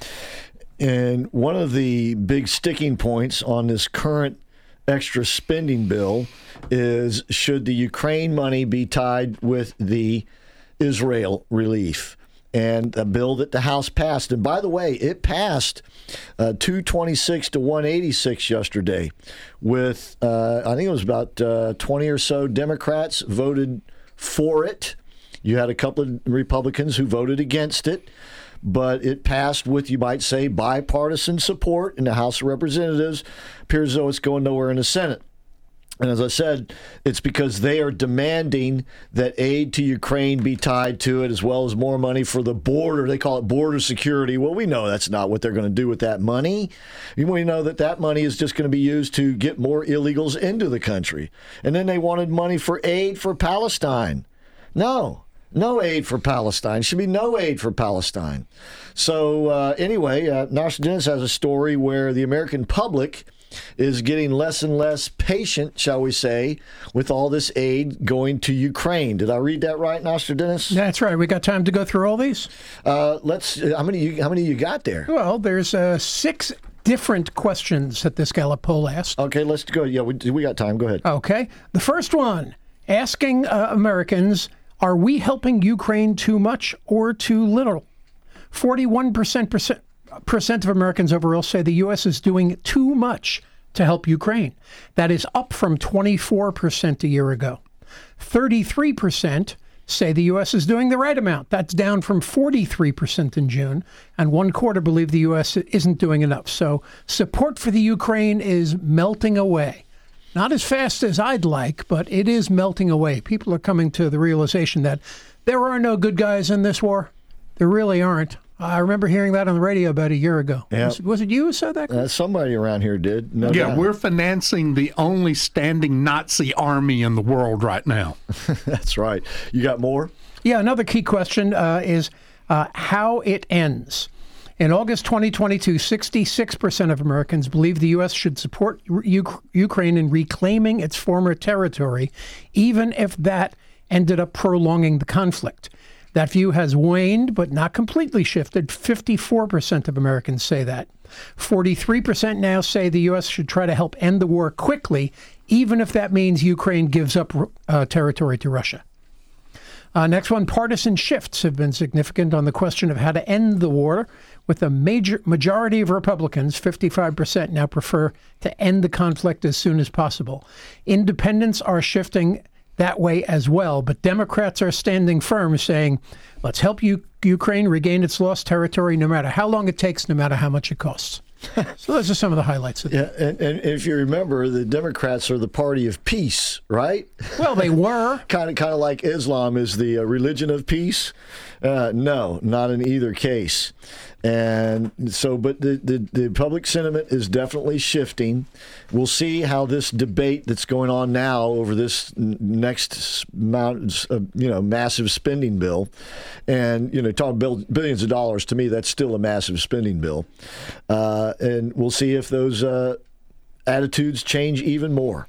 And one of the big sticking points on this current extra spending bill is should the Ukraine money be tied with the Israel relief? And a bill that the House passed. And by the way, it passed uh, 226 to 186 yesterday, with uh, I think it was about uh, 20 or so Democrats voted for it. You had a couple of Republicans who voted against it but it passed with, you might say, bipartisan support in the House of Representatives. Appears though it's going nowhere in the Senate. And as I said, it's because they are demanding that aid to Ukraine be tied to it, as well as more money for the border. They call it border security. Well, we know that's not what they're going to do with that money. We know that that money is just going to be used to get more illegals into the country. And then they wanted money for aid for Palestine. No, no aid for Palestine. Should be no aid for Palestine. So uh, anyway, uh, Nostradamus has a story where the American public is getting less and less patient, shall we say, with all this aid going to Ukraine. Did I read that right, Nostradamus? That's right. We got time to go through all these. Uh, let's. How many? You, how many you got there? Well, there's uh, six different questions that this Gallup poll asked. Okay, let's go. Yeah, we, we got time. Go ahead. Okay. The first one asking uh, Americans, are we helping Ukraine too much or too little? 41%, percent of Americans overall say the U.S. is doing too much to help Ukraine. That is up from 24% a year ago. 33% say the U.S. is doing the right amount. That's down from 43% in June. And one quarter believe the U.S. isn't doing enough. So support for the Ukraine is melting away. Not as fast as I'd like, but it is melting away. People are coming to the realization that there are no good guys in this war. There really aren't. I remember hearing that on the radio about a year ago. Yeah. Was, was it you who said that? Uh, somebody around here did. No yeah, doubt. we're financing the only standing Nazi army in the world right now. That's right. You got more? Yeah, another key question uh, is uh, how it ends. In August 2022, 66% of Americans believe the U.S. should support U- Ukraine in reclaiming its former territory, even if that ended up prolonging the conflict. That view has waned, but not completely shifted. 54% of Americans say that. 43% now say the U.S. should try to help end the war quickly, even if that means Ukraine gives up uh, territory to Russia. Uh, next one partisan shifts have been significant on the question of how to end the war, with a major majority of Republicans, 55%, now prefer to end the conflict as soon as possible. Independents are shifting that way as well, but Democrats are standing firm, saying, let's help U- Ukraine regain its lost territory no matter how long it takes, no matter how much it costs. so those are some of the highlights. Of yeah, and, and if you remember, the Democrats are the party of peace, right? Well, they were kind of kind of like Islam is the uh, religion of peace. Uh, no, not in either case. And so, but the, the, the public sentiment is definitely shifting. We'll see how this debate that's going on now over this next amount, of, you know, massive spending bill, and you know, talking billions of dollars to me, that's still a massive spending bill. Uh, and we'll see if those uh, attitudes change even more.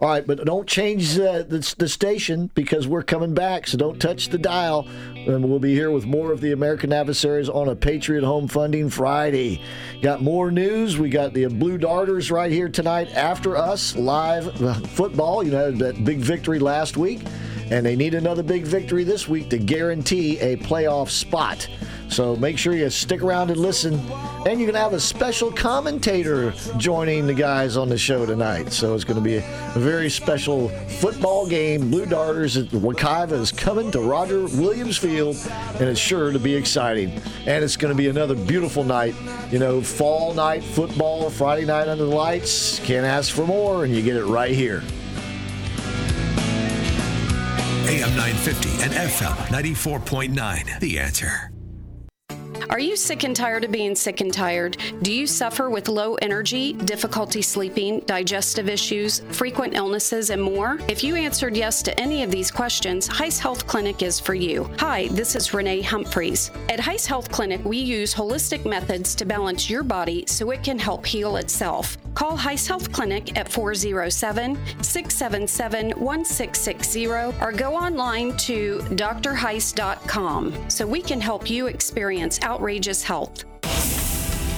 All right, but don't change the, the station because we're coming back, so don't touch the dial. And we'll be here with more of the American adversaries on a Patriot Home Funding Friday. Got more news. We got the Blue Darters right here tonight after us, live uh, football. You know, that big victory last week, and they need another big victory this week to guarantee a playoff spot. So make sure you stick around and listen. And you're going to have a special commentator joining the guys on the show tonight. So it's going to be a, very special football game. Blue Darters at Wekiva is coming to Roger Williams Field, and it's sure to be exciting. And it's going to be another beautiful night. You know, fall night football, Friday night under the lights. Can't ask for more, and you get it right here. AM 950 and FM 94.9. The answer. Are you sick and tired of being sick and tired? Do you suffer with low energy, difficulty sleeping, digestive issues, frequent illnesses, and more? If you answered yes to any of these questions, Heiss Health Clinic is for you. Hi, this is Renee Humphreys. At Heiss Health Clinic, we use holistic methods to balance your body so it can help heal itself. Call Heiss Health Clinic at 407 677 1660 or go online to drheiss.com so we can help you experience outrageous health.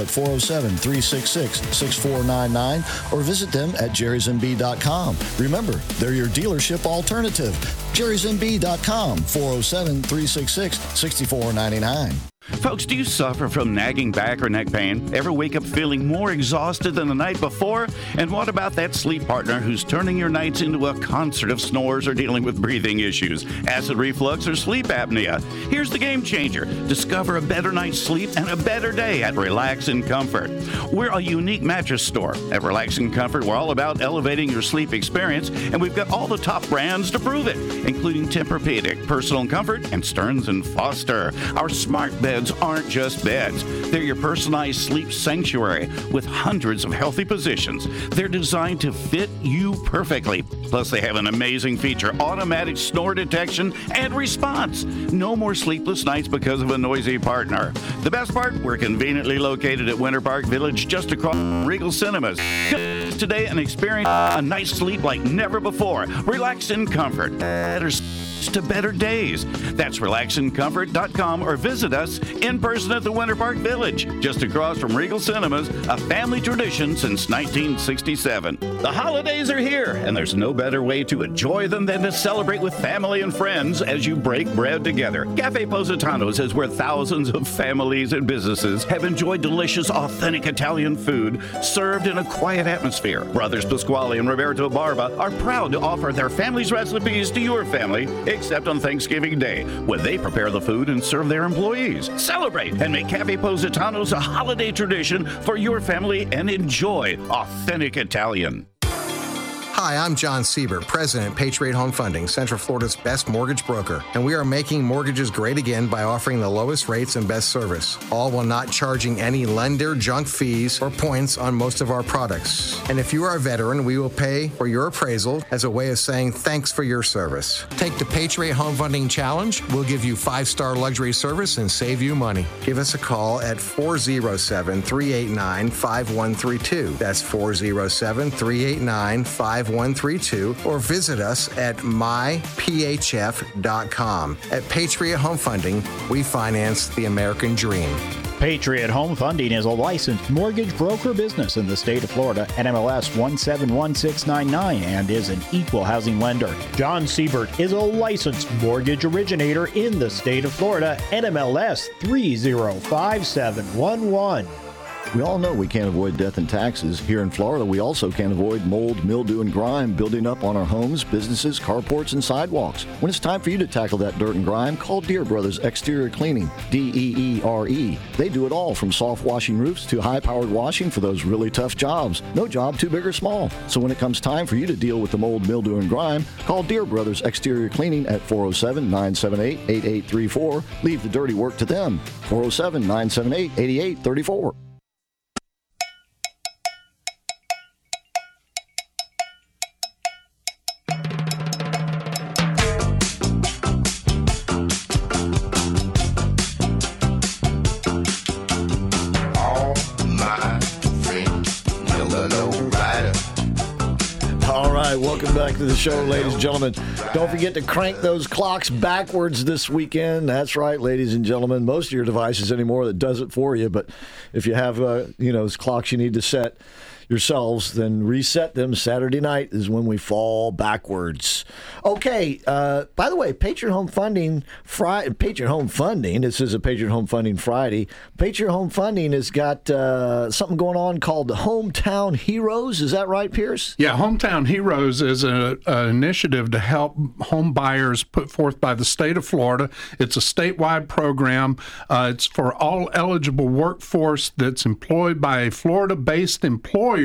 at 407 366 6499 or visit them at jerrysmb.com. Remember, they're your dealership alternative. jerrysmb.com 407 366 6499. Folks, do you suffer from nagging back or neck pain? Ever wake up feeling more exhausted than the night before? And what about that sleep partner who's turning your nights into a concert of snores or dealing with breathing issues, acid reflux, or sleep apnea? Here's the game changer. Discover a better night's sleep and a better day at Relax and Comfort. We're a unique mattress store. At Relax and Comfort, we're all about elevating your sleep experience, and we've got all the top brands to prove it, including Tempur-Pedic, Personal Comfort, and Stearns and Foster. Our smart bed beds aren't just beds. They're your personalized sleep sanctuary with hundreds of healthy positions. They're designed to fit you perfectly. Plus, they have an amazing feature automatic snore detection and response. No more sleepless nights because of a noisy partner. The best part, we're conveniently located at Winter Park Village just across Regal Cinemas. Today and experience a nice sleep like never before. Relax in comfort. Better to better days. That's relaxandcomfort.com or visit us in person at the Winter Park Village, just across from Regal Cinemas, a family tradition since 1967. The holidays are here, and there's no better way to enjoy them than to celebrate with family and friends as you break bread together. Cafe Positano's is where thousands of families and businesses have enjoyed delicious, authentic Italian food served in a quiet atmosphere. Brothers Pasquale and Roberto Barba are proud to offer their family's recipes to your family except on Thanksgiving Day, when they prepare the food and serve their employees. Celebrate and make Cafe Positano's a holiday tradition for your family and enjoy authentic Italian. Hi, I'm John Siebert, President, Patriot Home Funding, Central Florida's best mortgage broker, and we are making mortgages great again by offering the lowest rates and best service, all while not charging any lender junk fees or points on most of our products. And if you are a veteran, we will pay for your appraisal as a way of saying thanks for your service. Take the Patriot Home Funding Challenge. We'll give you five star luxury service and save you money. Give us a call at 407 389 5132. That's 407 389 5132 or visit us at myphf.com. At Patriot Home Funding, we finance the American dream. Patriot Home Funding is a licensed mortgage broker business in the state of Florida, NMLS 171699, and is an equal housing lender. John Siebert is a licensed mortgage originator in the state of Florida, NMLS 305711. We all know we can't avoid death and taxes. Here in Florida, we also can't avoid mold, mildew, and grime building up on our homes, businesses, carports, and sidewalks. When it's time for you to tackle that dirt and grime, call Deere Brothers Exterior Cleaning, D E E R E. They do it all from soft washing roofs to high powered washing for those really tough jobs. No job too big or small. So when it comes time for you to deal with the mold, mildew, and grime, call Deere Brothers Exterior Cleaning at 407 978 8834. Leave the dirty work to them. 407 978 8834. Welcome back to the show, ladies and gentlemen. Don't forget to crank those clocks backwards this weekend. That's right, ladies and gentlemen. Most of your devices anymore that does it for you, but if you have, uh, you know, those clocks you need to set yourselves, then reset them. Saturday night is when we fall backwards. Okay. Uh, by the way, Patriot Home Funding Friday. Patriot Home Funding. This is a Patriot Home Funding Friday. Patriot Home Funding has got uh, something going on called the Hometown Heroes. Is that right, Pierce? Yeah, Hometown Heroes is an initiative to help home buyers put forth by the state of Florida. It's a statewide program. Uh, it's for all eligible workforce that's employed by a Florida-based employer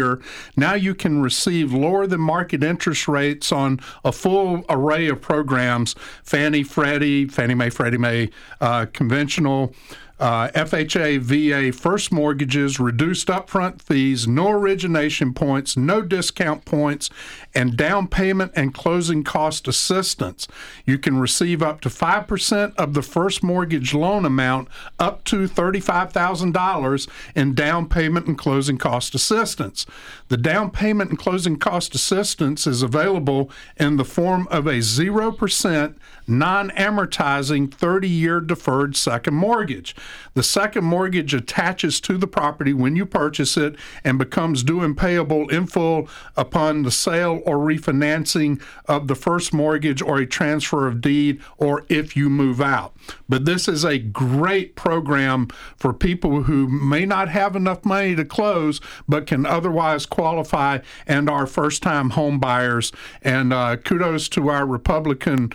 now you can receive lower than market interest rates on a full array of programs. Fannie, Freddie, Fannie Mae, Freddie Mae, uh, conventional uh, FHA, VA, first mortgages, reduced upfront fees, no origination points, no discount points, and down payment and closing cost assistance. You can receive up to 5% of the first mortgage loan amount up to $35,000 in down payment and closing cost assistance. The down payment and closing cost assistance is available in the form of a 0% non amortizing 30 year deferred second mortgage. The second mortgage attaches to the property when you purchase it and becomes due and payable in full upon the sale or refinancing of the first mortgage or a transfer of deed or if you move out. But this is a great program for people who may not have enough money to close but can otherwise qualify and are first time home buyers. And uh, kudos to our Republican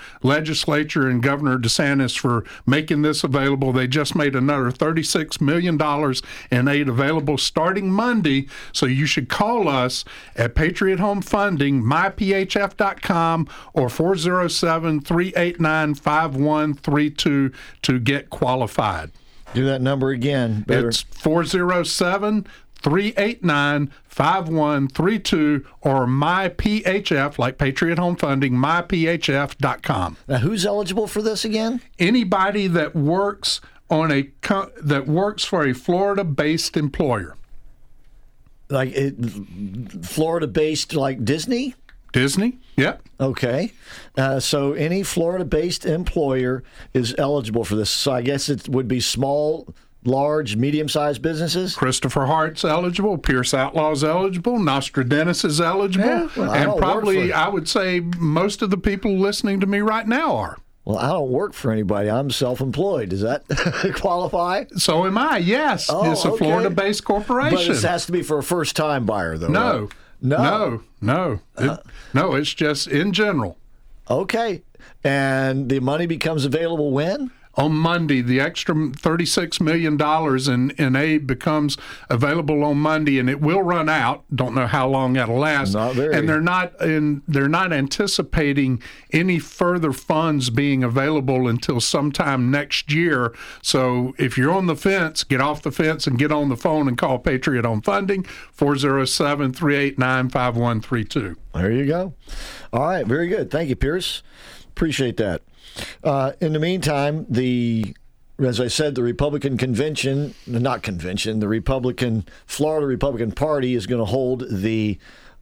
legislature and Governor DeSantis for making this available. They just made another $36 million in aid available starting Monday. So you should call us at Patriot Home Funding, myphf.com, or 407 389 5132 to get qualified. Do that number again. Better. It's 407 389 5132 or myphf, like Patriot Home Funding, myphf.com. Now, who's eligible for this again? Anybody that works on a that works for a Florida-based employer. Like Florida-based, like Disney. Disney, yeah. Okay. Uh, so any Florida based employer is eligible for this. So I guess it would be small, large, medium sized businesses? Christopher Hart's eligible. Pierce Outlaw's eligible. Nostradamus is eligible. Yeah, well, and probably, I would say, most of the people listening to me right now are. Well, I don't work for anybody. I'm self-employed. Does that qualify? So am I. Yes, oh, it's a okay. Florida-based corporation. But it has to be for a first-time buyer, though. No, right? no, no, no. Uh, it, no, it's just in general. Okay, and the money becomes available when? On Monday. The extra $36 million in, in aid becomes available on Monday, and it will run out. Don't know how long that'll last. Not very. And they're not in, they're not anticipating any further funds being available until sometime next year. So if you're on the fence, get off the fence and get on the phone and call Patriot Home Funding 407 389 5132. There you go. All right, very good. Thank you, Pierce. Appreciate that. Uh, in the meantime, the as I said, the Republican convention, not convention, the Republican Florida Republican Party is going to hold the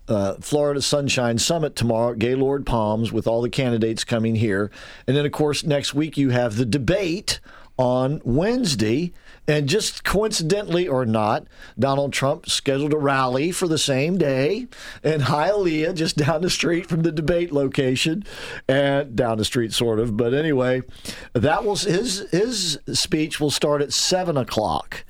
uh, Florida Sunshine Summit tomorrow at Gaylord Palms with all the candidates coming here. And then, of course, next week you have the debate on Wednesday. And just coincidentally or not, Donald Trump scheduled a rally for the same day in Hialeah, just down the street from the debate location, and down the street, sort of. But anyway, that was his his speech will start at seven o'clock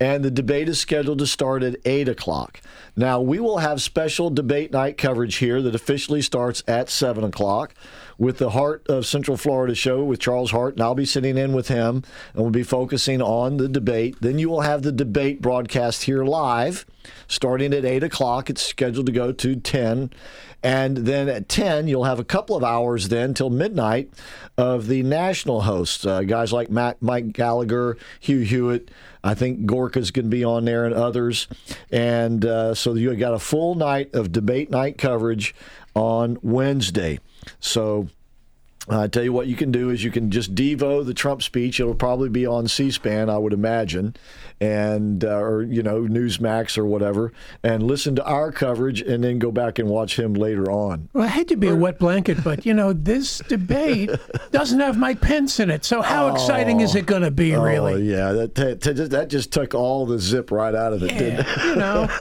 and the debate is scheduled to start at 8 o'clock. Now, we will have special debate night coverage here that officially starts at 7 o'clock with the Heart of Central Florida show with Charles Hart, and I'll be sitting in with him, and we'll be focusing on the debate. Then you will have the debate broadcast here live, starting at 8 o'clock. It's scheduled to go to 10. And then at 10, you'll have a couple of hours then till midnight of the national hosts, uh, guys like Mike Gallagher, Hugh Hewitt. I think Gorka's going to be on there and others. And uh, so you got a full night of debate night coverage on Wednesday. So I tell you what you can do is you can just devo the Trump speech. It'll probably be on C-SPAN, I would imagine, and uh, or you know Newsmax or whatever, and listen to our coverage, and then go back and watch him later on. Well, I hate to be a wet blanket, but you know this debate doesn't have Mike Pence in it. So how exciting is it going to be, Oh really? yeah, that that, that- that just took all the zip right out of it, didn't it? You know,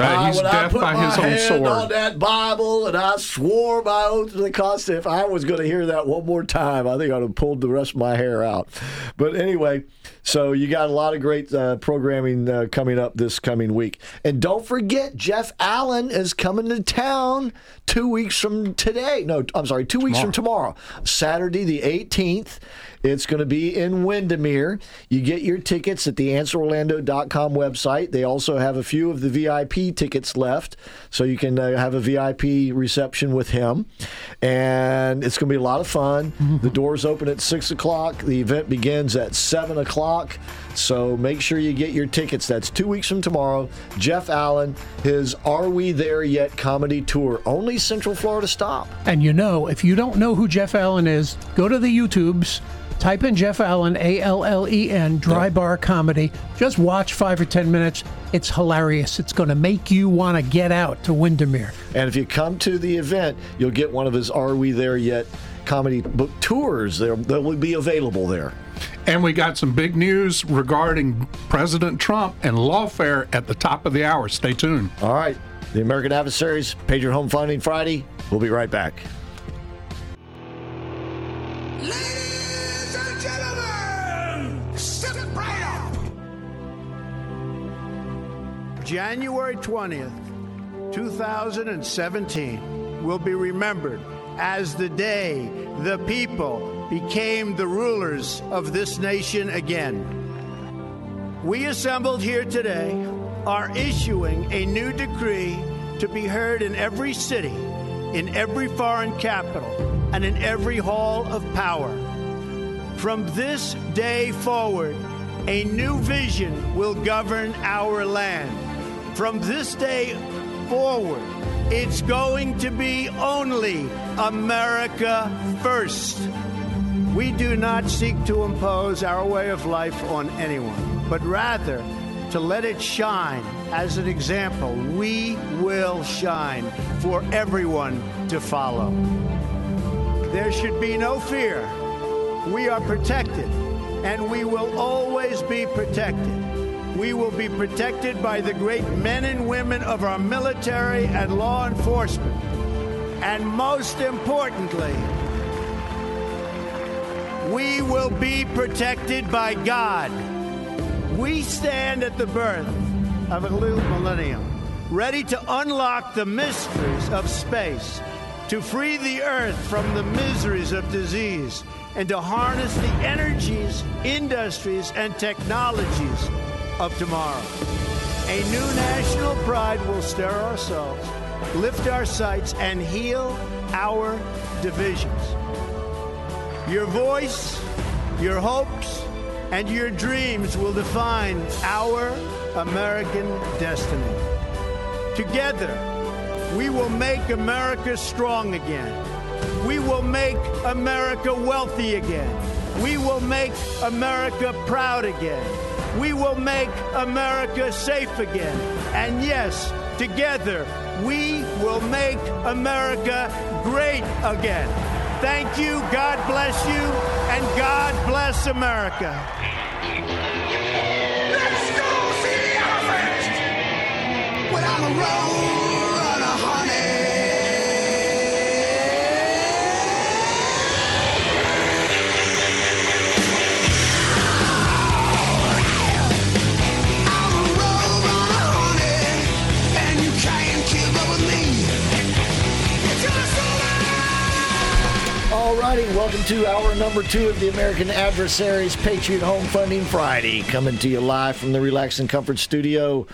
Ah, he's when I put by my his own hand sword. on that Bible and I swore my oath to the Constitution. If I was going to hear that one more time, I think I'd have pulled the rest of my hair out. But anyway, so you got a lot of great uh, programming uh, coming up this coming week. And don't forget, Jeff Allen is coming to town two weeks from today. No, I'm sorry, two weeks from tomorrow, Saturday the 18th. It's going to be in Windermere. You get your tickets at the answerorlando.com website. They also have a few of the VIP tickets left, so you can uh, have a VIP reception with him. And it's going to be a lot of fun. The doors open at 6 o'clock. The event begins at 7 o'clock. So make sure you get your tickets. That's two weeks from tomorrow. Jeff Allen, his Are We There Yet comedy tour. Only Central Florida stop. and you know, if you don't know who Jeff Allen is, go to the YouTubes. Type in Jeff Allen, A L L E N, dry bar comedy. Just watch five or 10 minutes. It's hilarious. It's going to make you want to get out to Windermere. And if you come to the event, you'll get one of his Are We There Yet comedy book tours. They'll, they will be available there. And we got some big news regarding President Trump and lawfare at the top of the hour. Stay tuned. All right. The American Adversaries, Patriot Home Funding Friday. We'll be right back. Ladies and gentlemen, step right up. January 20th, 2017 will be remembered as the day the people became the rulers of this nation again. We assembled here today are issuing a new decree to be heard in every city, in every foreign capital, and in every hall of power. From this day forward, a new vision will govern our land. From this day forward, it's going to be only America first. We do not seek to impose our way of life on anyone, but rather to let it shine as an example. We will shine for everyone to follow. There should be no fear. We are protected, and we will always be protected. We will be protected by the great men and women of our military and law enforcement. And most importantly, we will be protected by God. We stand at the birth of a new millennium, ready to unlock the mysteries of space, to free the earth from the miseries of disease, and to harness the energies, industries, and technologies of tomorrow. A new national pride will stir ourselves, lift our sights, and heal our divisions. Your voice, your hopes, and your dreams will define our American destiny. Together, we will make America strong again. We will make America wealthy again. We will make America proud again. We will make America safe again. And yes, together, we will make America great again. Thank you, God bless you, and God bless America. Let's go see the elephant. A road Welcome to hour number two of the American Adversaries Patriot Home Funding Friday. Coming to you live from the Relax and Comfort Studio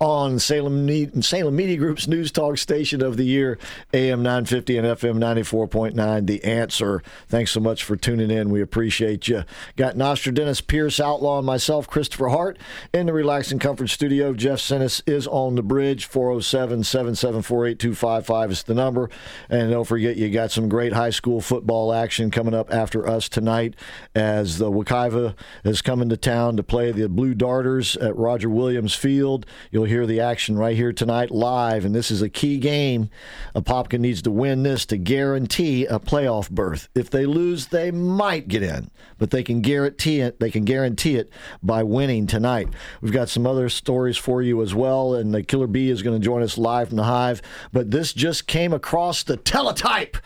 on Salem, Salem Media Group's News Talk Station of the Year, AM 950 and FM 94.9. The answer. Thanks so much for tuning in. We appreciate you. Got Nostradamus, Pierce Outlaw, and myself, Christopher Hart, in the Relax and Comfort Studio. Jeff Sennis is on the bridge. 407 774 8255 is the number. And don't forget, you got some great high school football action coming up after us tonight as the Wekiva is coming to town to play the Blue Darters at Roger Williams Field. You'll hear the action right here tonight live, and this is a key game. Apopka needs to win this to guarantee a playoff berth. If they lose, they might get in, but they can guarantee it. They can guarantee it by winning tonight. We've got some other stories for you as well, and the Killer Bee is going to join us live from the Hive. But this just came across the teletype.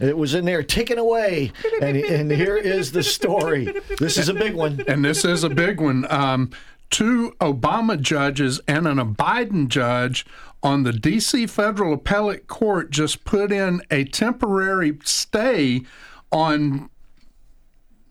It was in there taken away, and, and here is the story. This is a big one, and this is a big one. Um, two Obama judges and an Biden judge on the D.C. Federal Appellate Court just put in a temporary stay on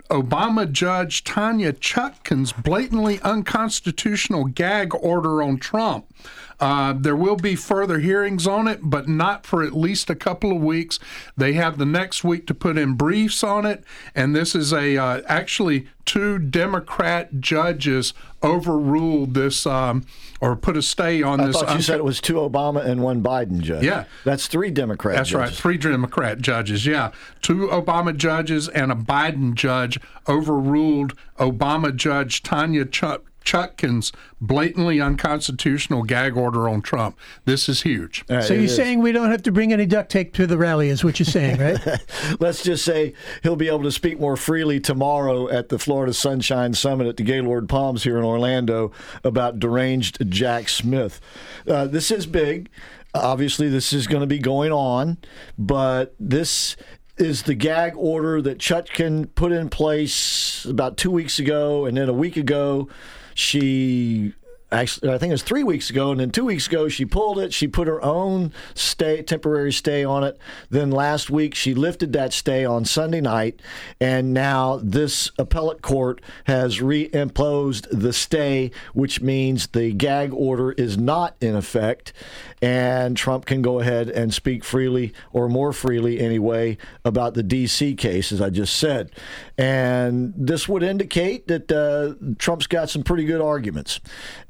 Obama Judge Tanya Chutkan's blatantly unconstitutional gag order on Trump. Uh, there will be further hearings on it, but not for at least a couple of weeks. They have the next week to put in briefs on it, and this is a uh, actually two Democrat judges overruled this um, or put a stay on I this. thought you said it was two Obama and one Biden judge. Yeah. That's three Democrat judges. That's right. Three Democrat judges. Yeah. Two Obama judges and a Biden judge overruled Obama judge Tanya Chut- Chutkan's blatantly unconstitutional gag order on Trump. This is huge. so you're saying we don't have to bring any duct tape to the rally, is what you're saying, right? Let's just say he'll be able to speak more freely tomorrow at the Florida Sunshine Summit at the Gaylord Palms here in Orlando about deranged Jack Smith. Uh, this is big. Obviously, this is going to be going on, but this is the gag order that Chutkin put in place about two weeks ago, and then a week ago, she actually I think it was three weeks ago, and then two weeks ago she pulled it. She put her own stay temporary stay on it. Then last week she lifted that stay on Sunday night, and now this appellate court has reimposed the stay, which means the gag order is not in effect, and Trump can go ahead and speak freely or more freely anyway about the D.C. case, as I just said. And this would indicate that uh, Trump's got some pretty good arguments.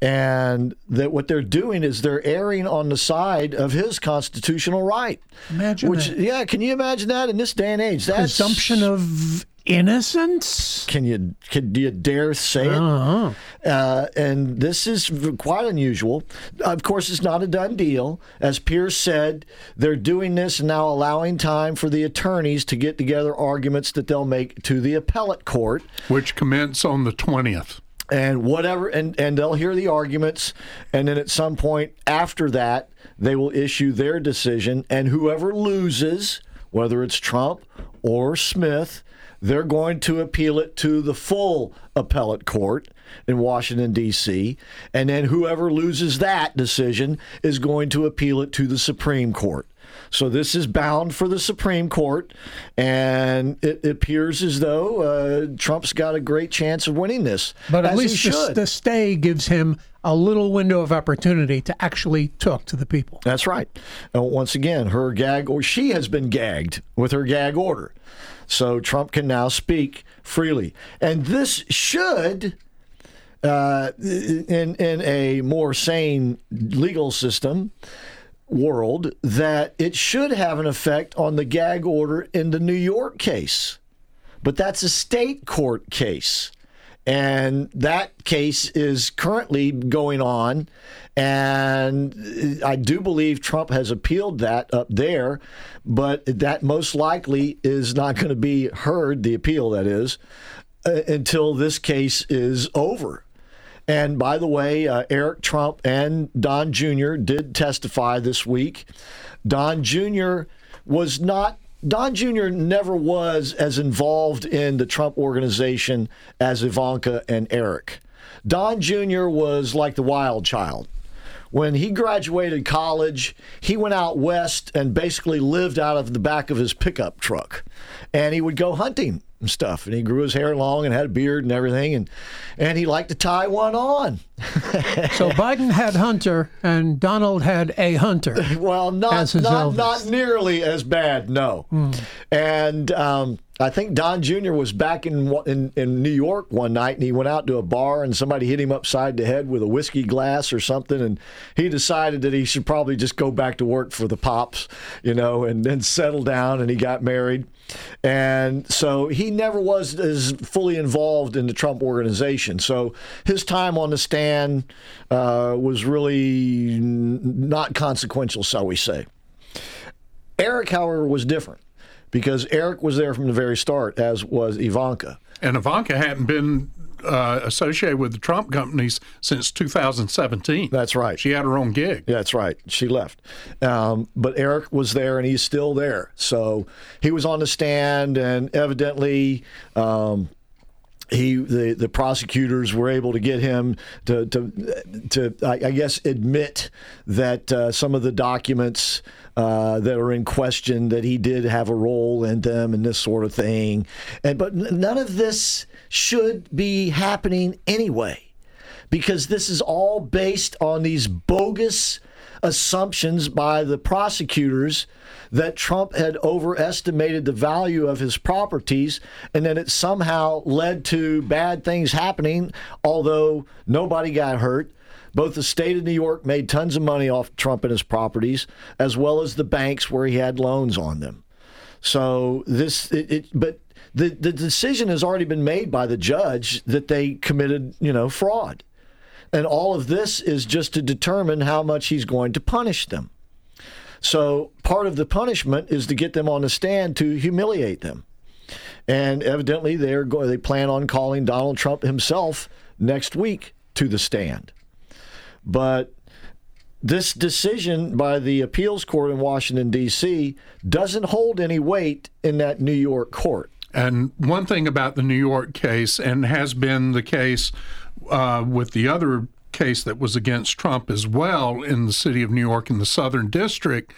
And that what they're doing is they're erring on the side of his constitutional right. Imagine Which, that. yeah, can you imagine that in this day and age? That's, Presumption of innocence. Can you can do you dare say it? Uh-huh. Uh, and this is quite unusual. Of course, it's not a done deal. As Pierce said, they're doing this and now allowing time for the attorneys to get together arguments that they'll make to the appellate court. Which commence on the 20th. And whatever, and, and they'll hear the arguments, and then at some point after that, they will issue their decision, and whoever loses, whether it's Trump or Smith, they're going to appeal it to the full appellate court in Washington, D.C., and then whoever loses that decision is going to appeal it to the Supreme Court. So this is bound for the Supreme Court, and it appears as though uh, Trump's got a great chance of winning this. But at least the, the stay gives him a little window of opportunity to actually talk to the people. That's right. And once again, her gag, or she has been gagged with her gag order. So Trump can now speak freely. And this should, uh, in, in a more sane legal system world, that it should have an effect on the gag order in the New York case. But that's a state court case. And that case is currently going on. And I do believe Trump has appealed that up there, but that most likely is not going to be heard, the appeal that is, uh, until this case is over. And by the way, uh, Eric Trump and Don Jr. did testify this week. Don Jr. was not Don Jr. never was as involved in the Trump organization as Ivanka and Eric. Don Jr. was like the wild child. When he graduated college, he went out west and basically lived out of the back of his pickup truck. And he would go hunting and stuff. And he grew his hair long and had a beard and everything, and and he liked to tie one on. so Biden had Hunter and Donald had a Hunter. well, not not, not nearly as bad, no. Hmm. And um, I think Don Jr. was back in, in in New York one night, and he went out to a bar, and somebody hit him upside the head with a whiskey glass or something, and he decided that he should probably just go back to work for the pops, you know, and then settle down, and he got married, and so he never was as fully involved in the Trump organization. So his time on the stand uh, was really not consequential, shall we say. Eric, however, was different because Eric was there from the very start, as was Ivanka. And Ivanka hadn't been uh, associated with the Trump companies since 2017. That's right. She had her own gig. Yeah, that's right. She left. Um, but Eric was there and he's still there. So he was on the stand and evidently. Um, he the, the prosecutors were able to get him to to to I, I guess admit that uh, some of the documents uh, that are in question that he did have a role in them and this sort of thing and but none of this should be happening anyway because this is all based on these bogus assumptions by the prosecutors that Trump had overestimated the value of his properties and that it somehow led to bad things happening, although nobody got hurt. Both the state of New York made tons of money off Trump and his properties, as well as the banks where he had loans on them. So this, it, it but the the decision has already been made by the judge that they committed, you know, fraud. And all of this is just to determine how much he's going to punish them. So part of the punishment is to get them on the stand to humiliate them. And evidently they're going they plan on calling Donald Trump himself next week to the stand. But this decision by the appeals court in Washington D.C. doesn't hold any weight in that New York court. And one thing about the New York case, and has been the case uh, with the other case that was against Trump as well in the city of New York in the Southern District,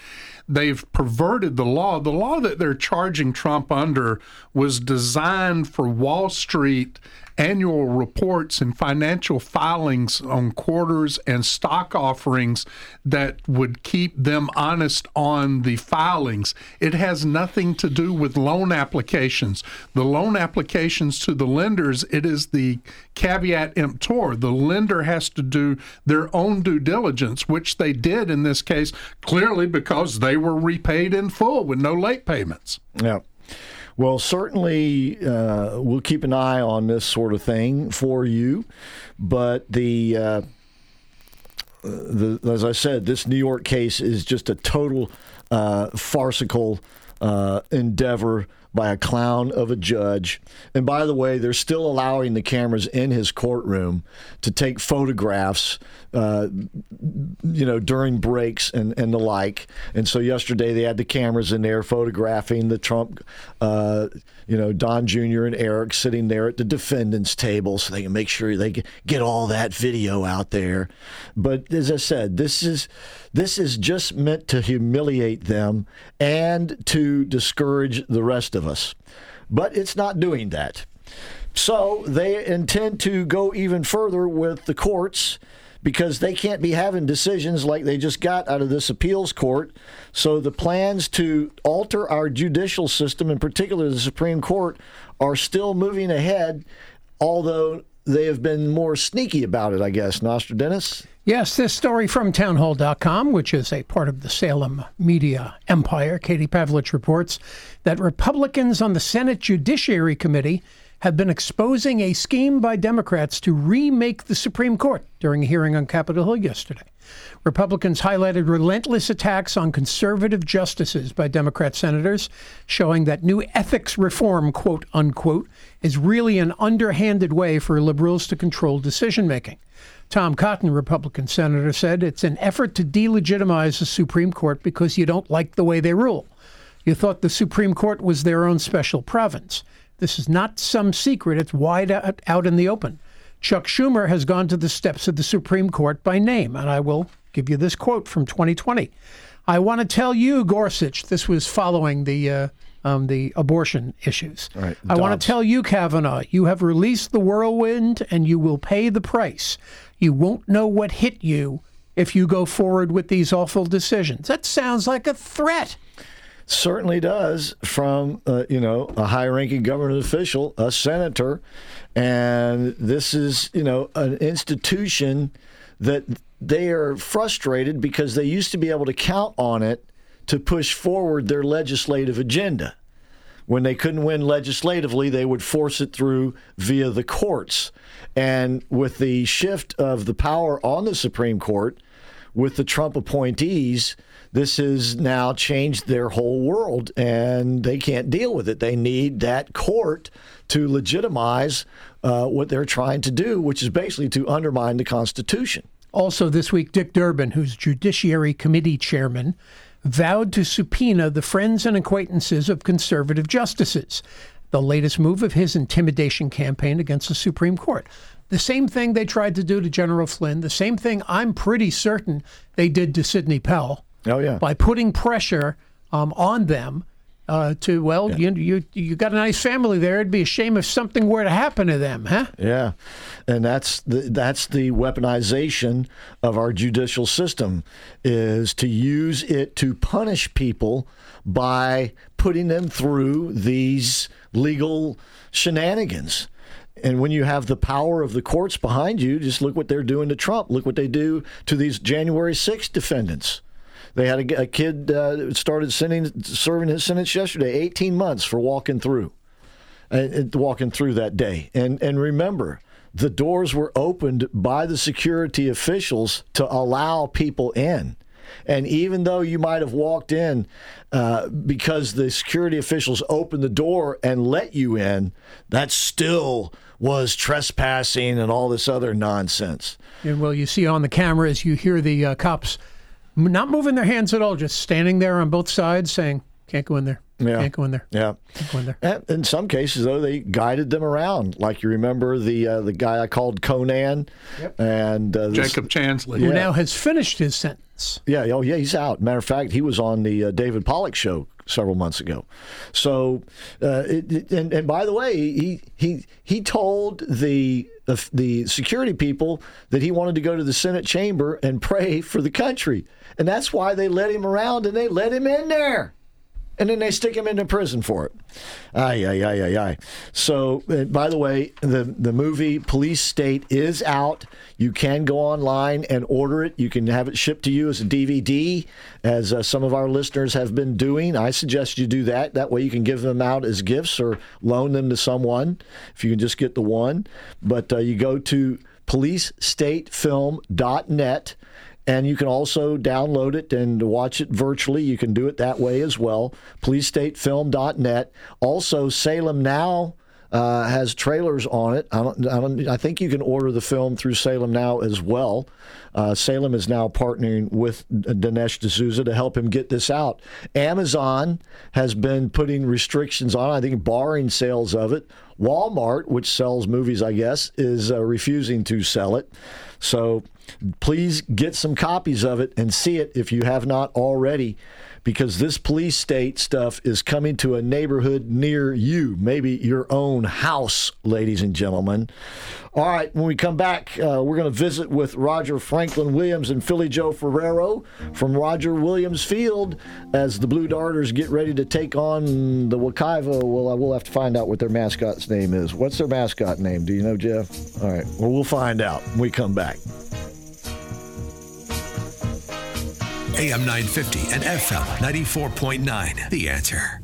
they've perverted the law. The law that they're charging Trump under was designed for Wall Street annual reports and financial filings on quarters and stock offerings that would keep them honest on the filings. It has nothing to do with loan applications. The loan applications to the lenders, it is the caveat emptor. The lender has to do their own due diligence, which they did in this case, clearly because they were repaid in full with no late payments. Yeah. Well, certainly uh, we'll keep an eye on this sort of thing for you. But the, uh, the as I said, this New York case is just a total uh, farcical uh, endeavor by a clown of a judge. And by the way, they're still allowing the cameras in his courtroom to take photographs, uh, you know, during breaks and, and the like. And so yesterday they had the cameras in there photographing the Trump, uh, you know, Don Jr. and Eric sitting there at the defendant's table so they can make sure they get all that video out there. But as I said, this is this is just meant to humiliate them and to discourage the rest of us. But it's not doing that. So they intend to go even further with the courts because they can't be having decisions like they just got out of this appeals court. So the plans to alter our judicial system, in particular the Supreme Court, are still moving ahead, although they have been more sneaky about it, I guess. Nostradamus? Yes, this story from townhall.com, which is a part of the Salem media empire, Katie Pavlich reports that Republicans on the Senate Judiciary Committee have been exposing a scheme by Democrats to remake the Supreme Court during a hearing on Capitol Hill yesterday. Republicans highlighted relentless attacks on conservative justices by Democrat senators, showing that new ethics reform, quote unquote, is really an underhanded way for liberals to control decision making. Tom Cotton, Republican senator, said it's an effort to delegitimize the Supreme Court because you don't like the way they rule. You thought the Supreme Court was their own special province. This is not some secret, it's wide out, in the open. Chuck Schumer has gone to the steps of the Supreme Court by name, and I will give you this quote from 2020. I want to tell you, Gorsuch, this was following the uh, um, the abortion issues. Right. I want to tell you, Kavanaugh, you have released the whirlwind and you will pay the price. You won't know what hit you if you go forward with these awful decisions. That sounds like a threat. certainly does from uh, you know a high-ranking government official, a senator, and this is you know an institution that they are frustrated because they used to be able to count on it to push forward their legislative agenda. When they couldn't win legislatively, they would force it through via the courts. And with the shift of the power on the Supreme Court, with the Trump appointees, this has now changed their whole world and they can't deal with it. They need that court to legitimize uh, what they're trying to do, which is basically to undermine the Constitution. Also, this week, Dick Durbin, who's Judiciary Committee chairman, vowed to subpoena the friends and acquaintances of conservative justices, the latest move of his intimidation campaign against the Supreme Court. The same thing they tried to do to General Flynn, the same thing I'm pretty certain they did to Sidney Powell. Oh, yeah. by putting pressure um, on them uh, to, well, you, you, you got a nice family there. It'd be a shame if something were to happen to them, huh? Yeah, and that's the that's the weaponization of our judicial system is to use it to punish people by putting them through these legal shenanigans. And when you have the power of the courts behind you, just look what they're doing to Trump. Look what they do to these January 6th defendants. They had a, a kid uh, started sending, serving his sentence yesterday, 18 months for walking through and, walking through that day. And and remember, the doors were opened by the security officials to allow people in. And even though you might have walked in uh, because the security officials opened the door and let you in, that still was trespassing and all this other nonsense. And well, you see on the cameras, you hear the uh, cops not moving their hands at all, just standing there on both sides saying, can't go in there. Yeah. Can't go in there. Yeah. Can't go in there. And in some cases, though, they guided them around. Like you remember the uh, the guy I called Conan, and uh, this- Jacob Chansley. Who now has finished his sentence. Yeah, oh yeah, he's out. Matter of fact, he was on the uh, David Pollock show several months ago. So, uh, it, it- and and by the way, he he he told the, the the security people that he wanted to go to the Senate chamber and pray for the country, and that's why they let him around and they let him in there. And then they stick him into prison for it. Aye, aye, aye, aye, aye. So, uh, by the way, the, the movie Police State is out. You can go online and order it. You can have it shipped to you as a DVD, as uh, some of our listeners have been doing. I suggest you do that. That way you can give them out as gifts or loan them to someone if you can just get the one. But uh, you go to policestatefilm.net. And you can also download it and watch it virtually. You can do it that way as well. PoliceStateFilm.net. Also, Salem Now uh, has trailers on it. I, don't, I, don't, I think you can order the film through Salem Now as well. Uh, Salem is now partnering with Dinesh D'Souza to help him get this out. Amazon has been putting restrictions on, I think, barring sales of it. Walmart, which sells movies, I guess, is uh, refusing to sell it. So please get some copies of it and see it if you have not already, because this police state stuff is coming to a neighborhood near you, maybe your own house, ladies and gentlemen. All right, when we come back, uh, we're going to visit with Roger Franklin Williams and Philly Joe Ferrero from Roger Williams Field as the Blue Darters get ready to take on the Wekiva. Well, I will have to find out what their mascot's name is. What's their mascot name? Do you know, Jeff? All right, well, we'll find out when we come back. AM 950 and FM 94.9. The answer.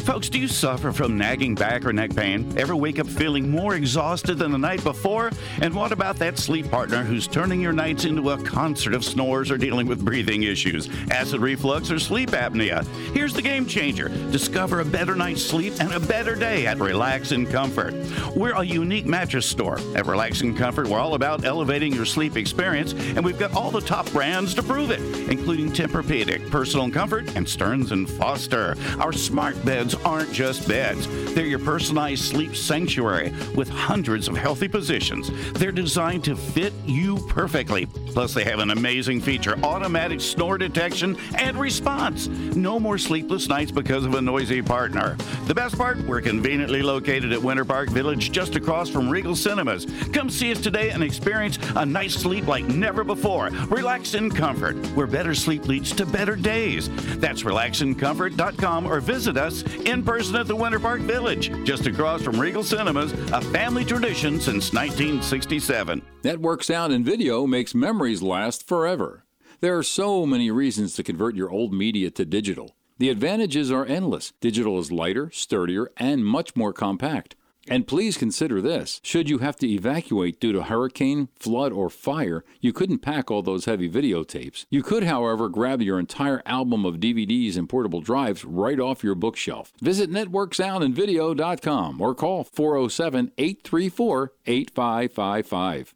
Folks, do you suffer from nagging back or neck pain? Ever wake up feeling more exhausted than the night before? And what about that sleep partner who's turning your nights into a concert of snores or dealing with breathing issues, acid reflux, or sleep apnea? Here's the game changer. Discover a better night's sleep and a better day at Relax and Comfort. We're a unique mattress store. At Relax and Comfort, we're all about elevating your sleep experience, and we've got all the top brands to prove it, including Tempur-Pedic, Personal Comfort, and Stearns and Foster. Our smart beds aren't just beds. They're your personalized sleep sanctuary with hundreds of healthy positions. They're designed to fit you perfectly. Plus, they have an amazing feature automatic snore detection and response. No more sleepless nights because of a noisy partner. The best part, we're conveniently located at Winter Park Village just across from Regal Cinemas. Come see us today and experience a night's sleep like never before. Relax in comfort, where better sleep leads to better days. That's relaxincomfort.com or visit us in person at the Winter Park Village, just across from Regal Cinemas, a family tradition since 1967. Network sound and video makes memories last forever. There are so many reasons to convert your old media to digital. The advantages are endless. Digital is lighter, sturdier, and much more compact. And please consider this should you have to evacuate due to hurricane, flood, or fire, you couldn't pack all those heavy videotapes. You could, however, grab your entire album of DVDs and portable drives right off your bookshelf. Visit networksoundandvideo.com or call 407 834 8555.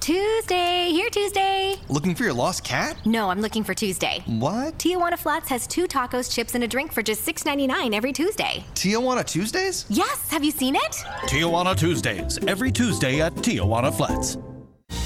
Tuesday, here Tuesday. Looking for your lost cat? No, I'm looking for Tuesday. What? Tijuana Flats has two tacos, chips, and a drink for just $6.99 every Tuesday. Tijuana Tuesdays? Yes, have you seen it? Tijuana Tuesdays, every Tuesday at Tijuana Flats.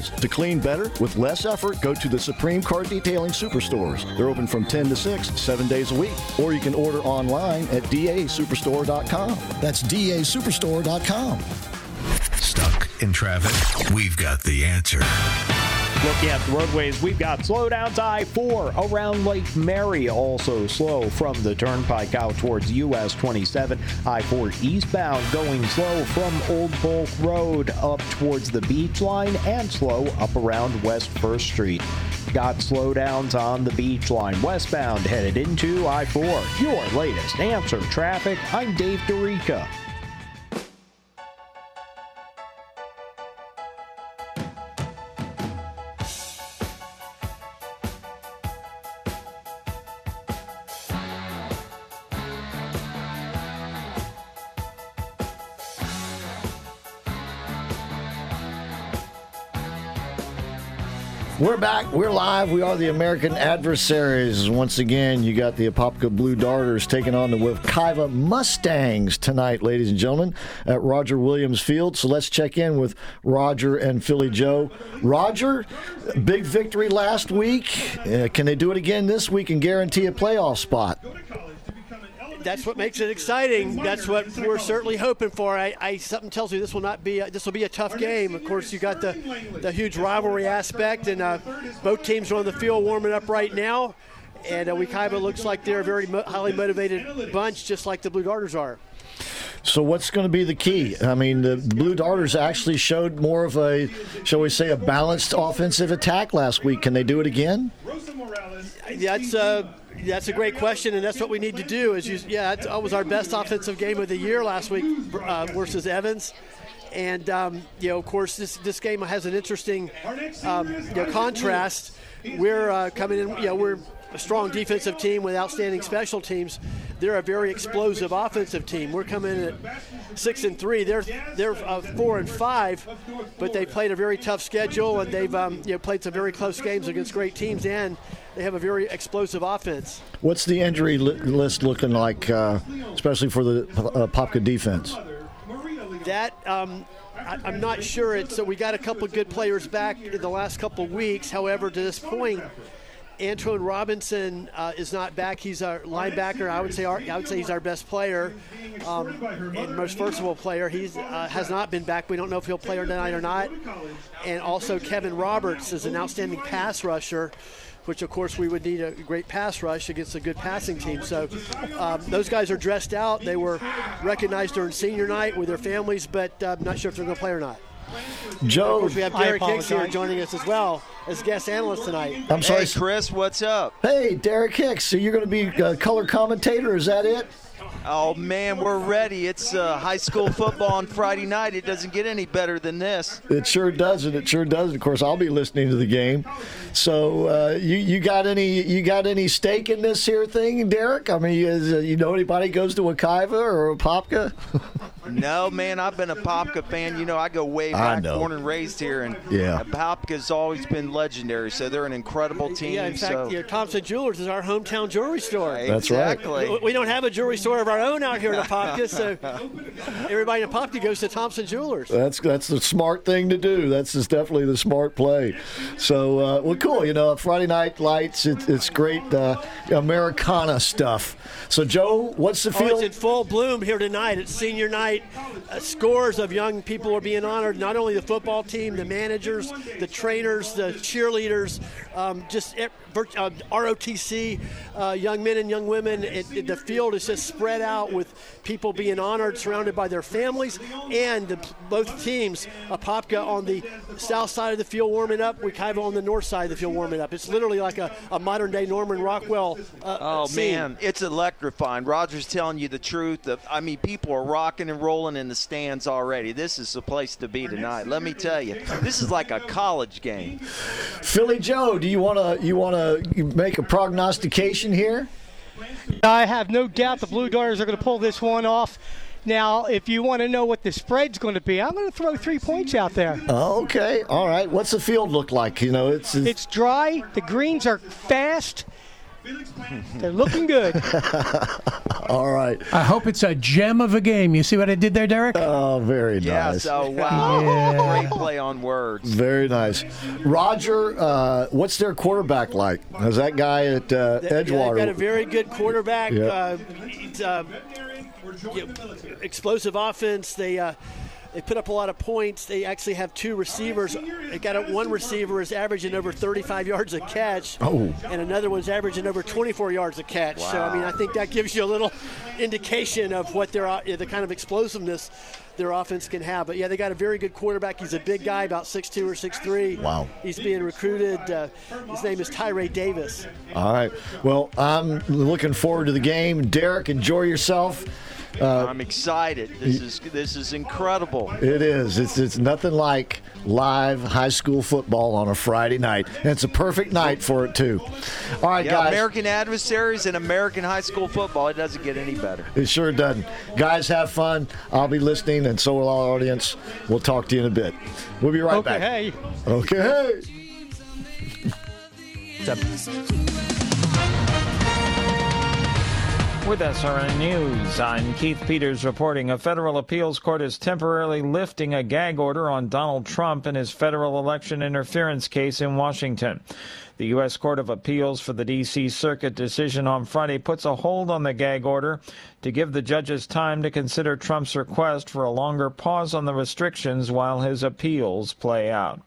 To clean better with less effort, go to the Supreme Car Detailing Superstores. They're open from 10 to 6, seven days a week. Or you can order online at dasuperstore.com. That's dasuperstore.com. Stuck in traffic? We've got the answer. Looking at the roadways, we've got slowdowns I 4 around Lake Mary, also slow from the turnpike out towards US 27. I 4 eastbound going slow from Old Bulk Road up towards the beach line and slow up around West 1st Street. Got slowdowns on the beach line westbound headed into I 4. Your latest answer traffic. I'm Dave Dorica. We're back. We're live. We are the American adversaries. Once again, you got the Apopka Blue Darters taking on the Wekiva Mustangs tonight, ladies and gentlemen, at Roger Williams Field. So let's check in with Roger and Philly Joe. Roger, big victory last week. Uh, can they do it again this week and guarantee a playoff spot? That's what makes it exciting. That's what we're certainly hoping for. I, I something tells me this will not be a, this will be a tough game. Of course, you got the the huge rivalry aspect, and uh, both teams are on the field warming up right now. And uh, Wekiva looks like they're a very mo- highly motivated bunch, just like the Blue Darters are. So what's going to be the key? I mean, the Blue Darters actually showed more of a, shall we say, a balanced offensive attack last week. Can they do it again? That's uh, that's a great question, and that's what we need to do. Is you, yeah, that was our best offensive game of the year last week uh, versus Evans. And um, you know, of course, this this game has an interesting um, you know, contrast. We're uh, coming in. You know, we're a strong defensive team with outstanding special teams. They're a very explosive offensive team. We're coming in at six and three. They're they're uh, four and five, but they played a very tough schedule and they've um, you know, played some very close games against great teams and they have a very explosive offense. What's the injury li- list looking like, uh, especially for the uh, Popka defense? That um, I, am not sure. It's so we got a couple good players back in the last couple weeks. However, to this point, Antoine Robinson uh, is not back. He's our linebacker. I would say our, I would say he's our best player um, and most versatile player. He uh, has not been back. We don't know if he'll play tonight or not. And also Kevin Roberts is an outstanding pass rusher which of course we would need a great pass rush against a good passing team. So um, those guys are dressed out. They were recognized during senior night with their families, but uh, I'm not sure if they're going to play or not. Joe, of course, we have Derek Hicks here joining us as well as guest analyst tonight. I'm sorry, Hey, Chris, what's up? Hey, Derek Hicks. So you're going to be a color commentator? Is that it? Oh man, we're ready. It's uh, high school football on Friday night. It doesn't get any better than this. It sure doesn't. It sure does. Of course, I'll be listening to the game. So, uh, you you got any you got any stake in this here thing, Derek? I mean, is, uh, you know anybody goes to Wekiva or Apopka? No, man, I've been a Popka fan. You know, I go way back, born and raised here, and Yeah. Popka's always been legendary. So they're an incredible team. Yeah, in fact, so. you know, Thompson Jewelers is our hometown jewelry store. That's right. Exactly. We- We don't have a jewelry store of our own out here in Apopka, so everybody in Apopka goes to Thompson Jewelers. That's that's the smart thing to do. That's just definitely the smart play. So, uh, well, cool. You know, Friday Night Lights. It, it's great uh, Americana stuff. So, Joe, what's the Oh, feel? it's in full bloom here tonight. It's senior night. Uh, scores of young people are being honored. Not only the football team, the managers, the trainers, the cheerleaders, um, just e- uh, ROTC, uh, young men and young women. It, it- the field is just spread out with people being honored, surrounded by their families, and the, both teams. Apopka on the south side of the field warming up, Wekiva on the north side of the field warming up. It's literally like a, a modern day Norman Rockwell. Uh, Oh scene. man, it's electrifying. Roger's telling you the truth. The- I mean, people are rocking and rolling in the stands already. This is the place to be tonight. Let me tell you, this is like a college game. Philly Joe, do you want to you want to make a prognostication here? I have no doubt the Blue Darters are going to pull this one off. Now, if you want to know what the spread's going to be, I'm going to throw three points out there. Okay, all right. What's the field look like? You know, it's, it's It's dry. The greens are fast. They're looking good. all right. I hope it's a gem of a game. You see what I did there, Derek? Oh, very Yeah, nice. so wow, Yeah. great play on words. Very nice. Roger, uh, what's their quarterback like? Is that guy at uh, They- yeah, they've got a very good quarterback. Yeah. Uh, uh, you explosive offense. They uh, they put up a lot of points. They actually have two receivers. They got a, one receiver is averaging over 35 yards a catch, Oh. and another one's averaging over 24 yards a catch. So I mean, I think that gives you a little indication of what their uh, the kind of explosiveness their offense can have. But yeah, they got a very good quarterback. He's a big guy, about 6'2 or 6'3. Wow. He's being recruited. Uh, his name is Tyree Davis. All right. Well, I'm looking forward to the game. Derek, enjoy yourself. Uh, I'm excited. This is this is incredible. it is. It's it's nothing like live high school football on a Friday night, and it's a perfect night for it too. All right, Yeah, guys. American adversaries and American high school football. It doesn't get any better. It sure doesn't. Guys, have fun. I'll be listening, and so will our audience. We'll talk to you in a bit. We'll be right okay, back. hey. Okay. With SRN News, I'm Keith Peters reporting a federal appeals court is temporarily lifting a gag order on Donald Trump in his federal election interference case in Washington. The U.S. Court of Appeals for the D.C. Circuit decision on Friday puts a hold on the gag order to give the judges time to consider Trump's request for a longer pause on the restrictions while his appeals play out.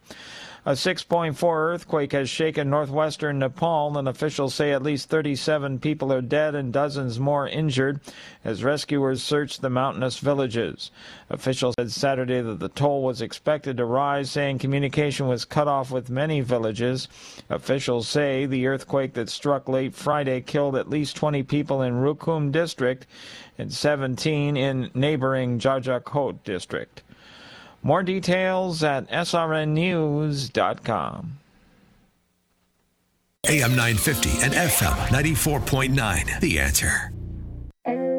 A 6.4 earthquake has shaken northwestern Nepal, and officials say at least 37 people are dead and dozens more injured as rescuers search the mountainous villages. Officials said Saturday that the toll was expected to rise, saying communication was cut off with many villages. Officials say the earthquake that struck late Friday killed at least 20 people in Rukum district and 17 in neighboring Jajarkot district. More details at srnnews.com. AM 950 and FM 94.9. The answer.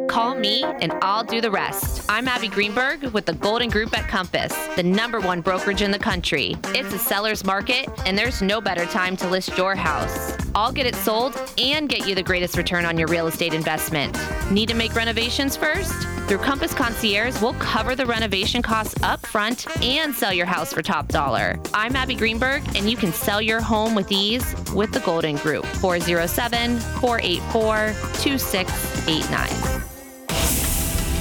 Call me and I'll do the rest. I'm Abby Greenberg with the Golden Group at Compass, the number one brokerage in the country. It's a seller's market, and there's no better time to list your house. I'll get it sold and get you the greatest return on your real estate investment. Need to make renovations first? Through Compass Concierge, we'll cover the renovation costs up front and sell your house for top dollar. I'm Abby Greenberg, and you can sell your home with ease with the Golden Group. 407 484 2689.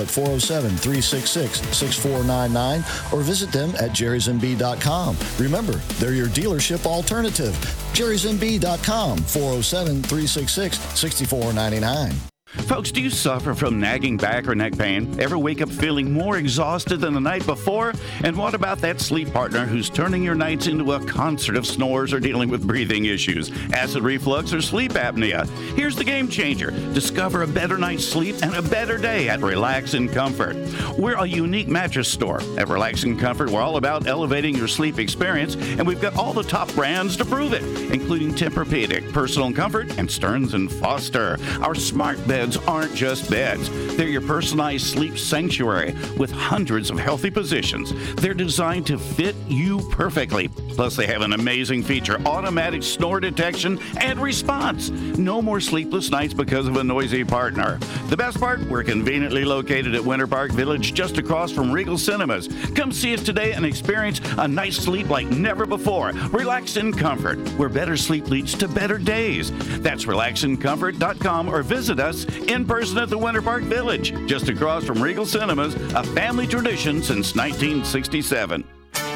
at 407 366 6499 or visit them at jerrysmb.com. Remember, they're your dealership alternative. jerrysmb.com 407 366 6499. Folks, do you suffer from nagging back or neck pain? Ever wake up feeling more exhausted than the night before? And what about that sleep partner who's turning your nights into a concert of snores or dealing with breathing issues, acid reflux, or sleep apnea? Here's the game changer. Discover a better night's sleep and a better day at Relax and Comfort. We're a unique mattress store. At Relax and Comfort, we're all about elevating your sleep experience, and we've got all the top brands to prove it, including Tempur-Pedic, Personal Comfort, and Stearns and Foster. Our smart beds aren't just beds. They're your personalized sleep sanctuary with hundreds of healthy positions. They're designed to fit you perfectly. Plus, they have an amazing feature automatic snore detection and response. No more sleepless nights because of a noisy partner. The best part, we're conveniently located at Winter Park Village just across from Regal Cinemas. Come see us today and experience a night's sleep like never before. Relax in comfort, where better sleep leads to better days. That's relaxincomfort.com or visit us in person at the Winter Park Village, just across from Regal Cinemas, a family tradition since 1967.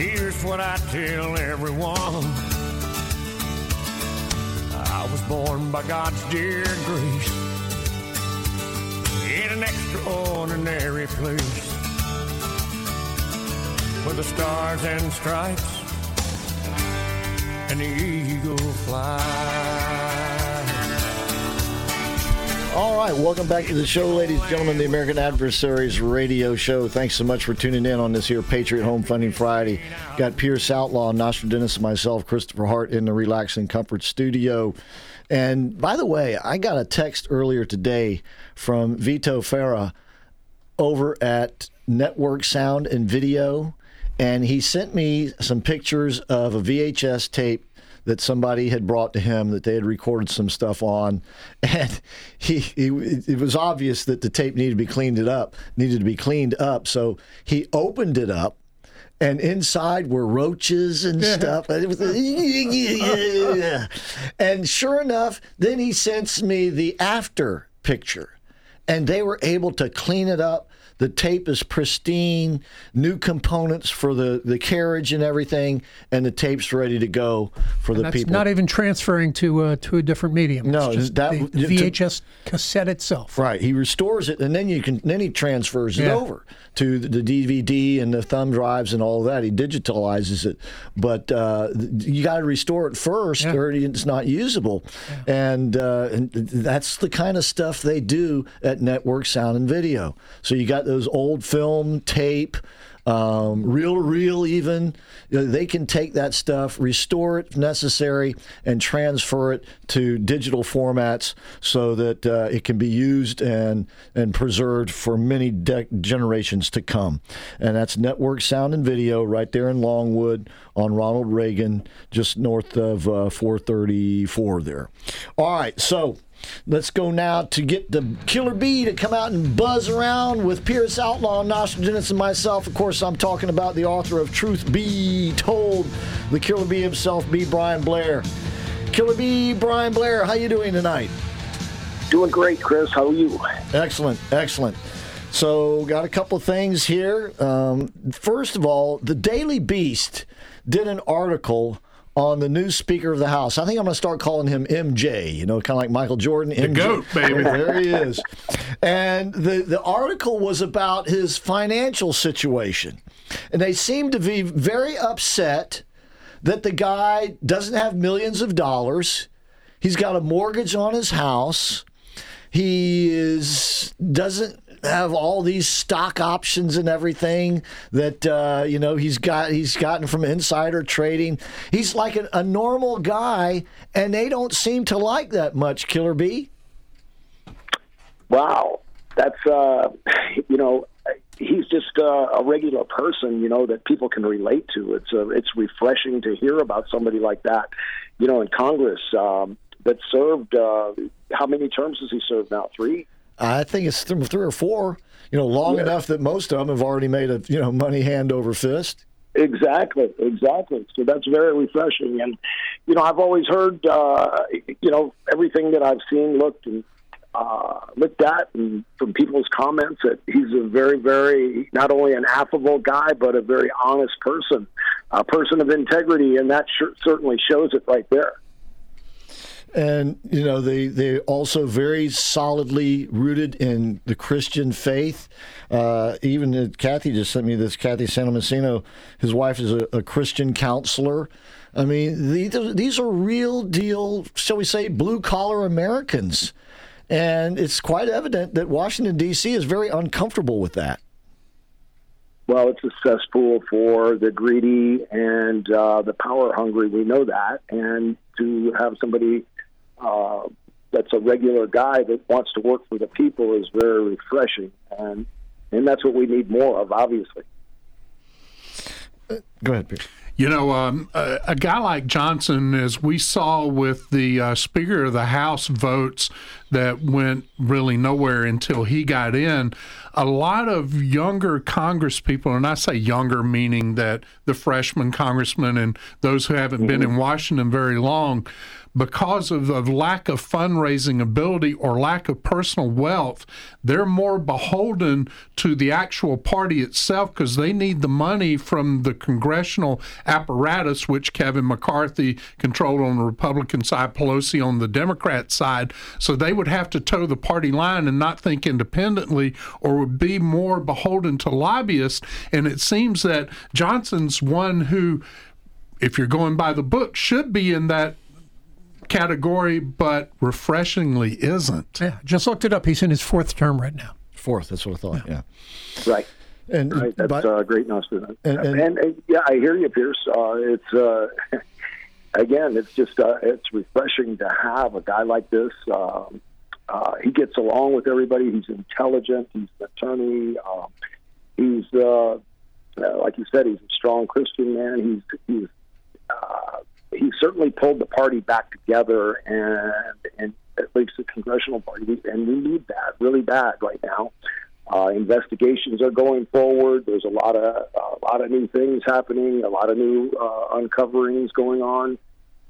here's what I tell everyone. I was born by God's dear grace in an extraordinary place where the stars and stripes and the eagle fly. All right, welcome back to the show, ladies and gentlemen, the American Adversaries radio show. Thanks so much for tuning in on this here Patriot Home Funding Friday. Got Pierce Outlaw, Nostradamus, and myself, Christopher Hart, in the Relax and Comfort studio. And by the way, I got a text earlier today from Vito Farah over at Network Sound and Video, and he sent me some pictures of a VHS tape that somebody had brought to him that they had recorded some stuff on, and he, he it was obvious that the tape needed to be cleaned it up, needed to be cleaned up. So he opened it up, and inside were roaches and stuff. And, sure enough, then he sends me the after picture, and they were able to clean it up. The tape is pristine, new components for the, the carriage and everything, and the tape's ready to go for And the that's people. not even transferring to uh, to a different medium. No, it's just that- the, the to- VHS cassette itself. Right. He restores it, and then you can then he transfers it over to the DVD and the thumb drives and all that. He digitalizes it, but uh, you got to restore it first, or it's not usable. And, uh, and that's the kind of stuff they do at Network Sound and Video. So you got those old film tape. Um, reel to reel, even they can take that stuff, restore it if necessary, and transfer it to digital formats so that uh, it can be used and and preserved for many de- generations to come. And that's Network Sound and Video right there in Longwood on Ronald Reagan, just north of uh, 434 there. All right, so. Let's go now to get the Killer Bee to come out and buzz around with Pierce Outlaw, Nostradamus, and myself. Of course, I'm talking about the author of Truth Be Told, the Killer Bee himself, B. Brian Blair. Killer Bee, Brian Blair, how you doing tonight? Doing great, Chris. How are you? Excellent, excellent. So, got a couple of things here. Um, first of all, the Daily Beast did an article on the new Speaker of the House. I think I'm going to start calling him MJ, you know, kind of like Michael Jordan. The GOAT, baby. there he is. And the, the article was about his financial situation. And they seem to be very upset that the guy doesn't have millions of dollars. He's got a mortgage on his house. He is doesn't have all these stock options and everything that uh, you know he's got he's gotten from insider trading. He's like a, a normal guy, and they don't seem to like that much. Killer Bee. Wow, that's uh, you know, he's just uh, a regular person, you know, that people can relate to. It's uh, it's refreshing to hear about somebody like that, you know, in Congress um, that served. Uh, how many terms has he served now? Three. I think it's th- three or four. You know, long Yeah. enough that most of them have already made a you know money hand over fist. Exactly, exactly. So that's very refreshing. And you know, I've always heard, uh, you know, everything that I've seen, looked and uh, looked at, and from people's comments, that he's a very, very not only an affable guy, but a very honest person, a person of integrity, and that sure, certainly shows it right there. And you know they they also very solidly rooted in the Christian faith. Uh, even uh, Kathy just sent me this. Kathy Santomassino, his wife is a, a Christian counselor. I mean, these these are real deal, shall we say, blue collar Americans, and it's quite evident that Washington D.C. is very uncomfortable with that. Well, it's a cesspool for the greedy and uh, the power hungry. We know that, and to have somebody uh, that's a regular guy that wants to work for the people is very refreshing, and and that's what we need more of, obviously. Go ahead, Peter. You know, um, a, a guy like Johnson, as we saw with the uh, Speaker of the House votes that went really nowhere until he got in, a lot of younger Congress people, and I say younger meaning that the freshman congressmen and those who haven't been in Washington very long, because of the lack of fundraising ability or lack of personal wealth, they're more beholden to the actual party itself because they need the money from the congressional apparatus, which Kevin McCarthy controlled on the Republican side, Pelosi on the Democrat side. So they would have to toe the party line and not think independently or would be more beholden to lobbyists. And it seems that Johnson's one who, if you're going by the book, should be in that category, but refreshingly isn't. Yeah, just looked it up. He's in his fourth term right now. Fourth, that's what I thought. Yeah. Right. And right. That's but- uh, great news. And, And- and, and- yeah, I hear you, Pierce. Uh, it's uh, again, it's just uh, it's refreshing to have a guy like this. Um, uh, he gets along with everybody. He's intelligent. He's an attorney. Um, he's uh, uh, like you said, he's a strong Christian man. He's he's he certainly pulled the party back together, and and at least the congressional party, and we need that really bad right now. Uh, investigations are going forward. There's a lot of a lot of new things happening, a lot of new uh, uncoverings going on.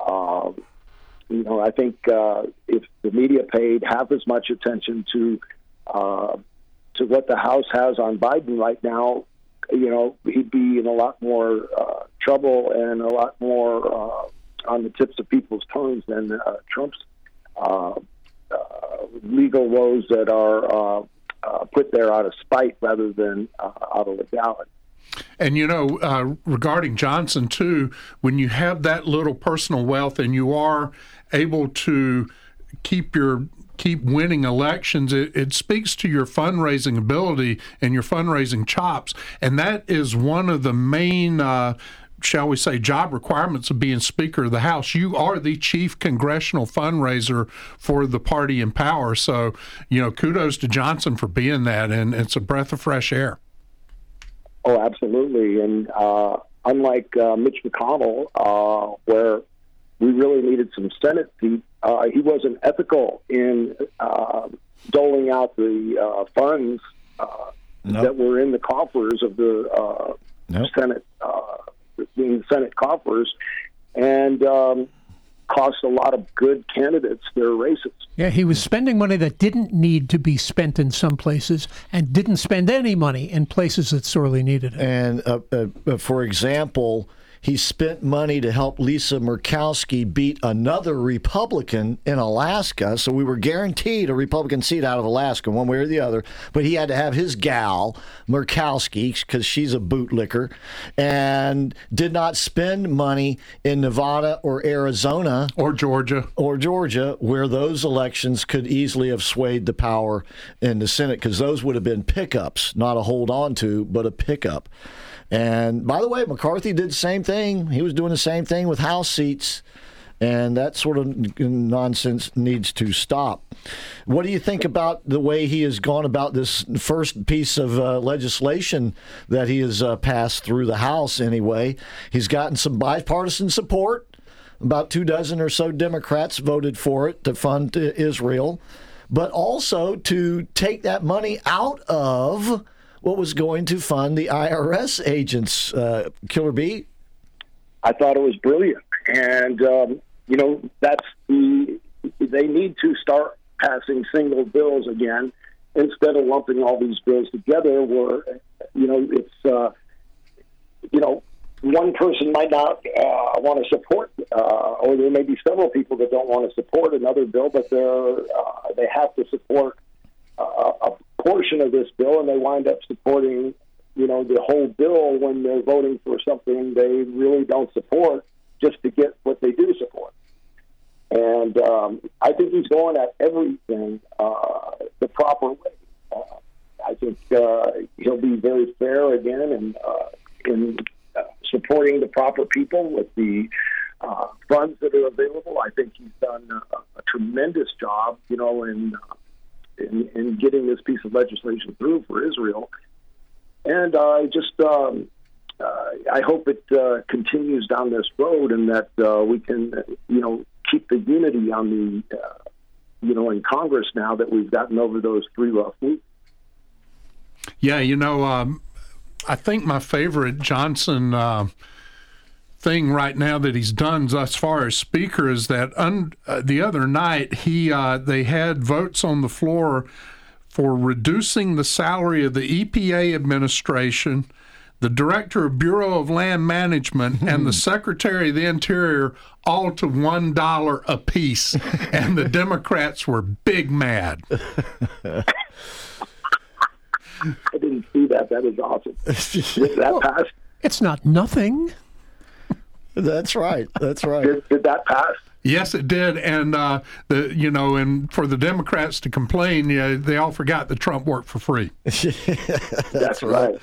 Um, you know, I think uh, if the media paid half as much attention to uh, to what the House has on Biden right now, you know, he'd be in a lot more uh, trouble and a lot more uh, on the tips of people's tongues than uh, Trump's uh, uh, legal woes that are uh, uh, put there out of spite rather than uh, out of legality. And you know, regarding Johnson too, when you have that little personal wealth and you are able to keep your keep winning elections, it, it speaks to your fundraising ability and your fundraising chops, and that is one of the main. Uh, Shall we say, job requirements of being Speaker of the House? You are the chief congressional fundraiser for the party in power. So, you know, kudos to Johnson for being that, and it's a breath of fresh air. Oh, absolutely. And uh, unlike uh, Mitch McConnell, uh, where we really needed some Senate seats, uh, he wasn't ethical in uh, doling out the uh, funds uh, No. that were in the coffers of the uh, Nope. Senate, uh, in the Senate coffers. And um, cost a lot of good candidates their races. Yeah, he was spending money that didn't need to be spent in some places and didn't spend any money in places that sorely needed it. And uh, uh, for example, he spent money to help Lisa Murkowski beat another Republican in Alaska. So we were guaranteed a Republican seat out of Alaska, one way or the other. But he had to have his gal, Murkowski, because she's a bootlicker, and did not spend money in Nevada or Arizona or Georgia or Georgia, where those elections could easily have swayed the power in the Senate, because those would have been pickups, not a hold on to, but a pickup. And by the way, McCarthy did the same thing. He was doing the same thing with House seats. And that sort of nonsense needs to stop. What do you think about the way he has gone about this first piece of uh, legislation that he has uh, passed through the House, anyway? He's gotten some bipartisan support. About two dozen or so Democrats voted for it to fund Israel, but also to take that money out of what was going to fund the IRS agents, uh, Killer Bee? I thought it was brilliant. And, um, you know, that's the, they need to start passing single bills again instead of lumping all these bills together where, you know, it's, uh, you know, one person might not uh, want to support, uh, or there may be several people that don't want to support another bill, but they're, uh, they have to support uh, a portion of this bill, and they wind up supporting, you know, the whole bill when they're voting for something they really don't support, just to get what they do support. And um, I think he's going at everything uh, the proper way. Uh, I think uh, he'll be very fair again and uh, in uh, supporting the proper people with the uh, funds that are available. I think he's done a, a tremendous job, you know, in in, in getting this piece of legislation through for Israel. And I just, um, uh, I hope it uh, continues down this road, and that uh, we can, you know, keep the unity on the, you know, in Congress now that we've gotten over those three rough weeks. Yeah, you know, um, I think my favorite Johnson thing right now that he's done thus far as speaker is that un, uh, the other night he uh, they had votes on the floor for reducing the salary of the EPA administration, the director of Bureau of Land Management, and the secretary of the Interior all to one dollar apiece, and the Democrats were big mad. I didn't see that. That is awesome. Did that pass? It's not nothing. That's right. That's right. Did, did that pass? Yes, it did, and uh, the you know, and for the Democrats to complain, yeah, they all forgot that Trump worked for free. That's right.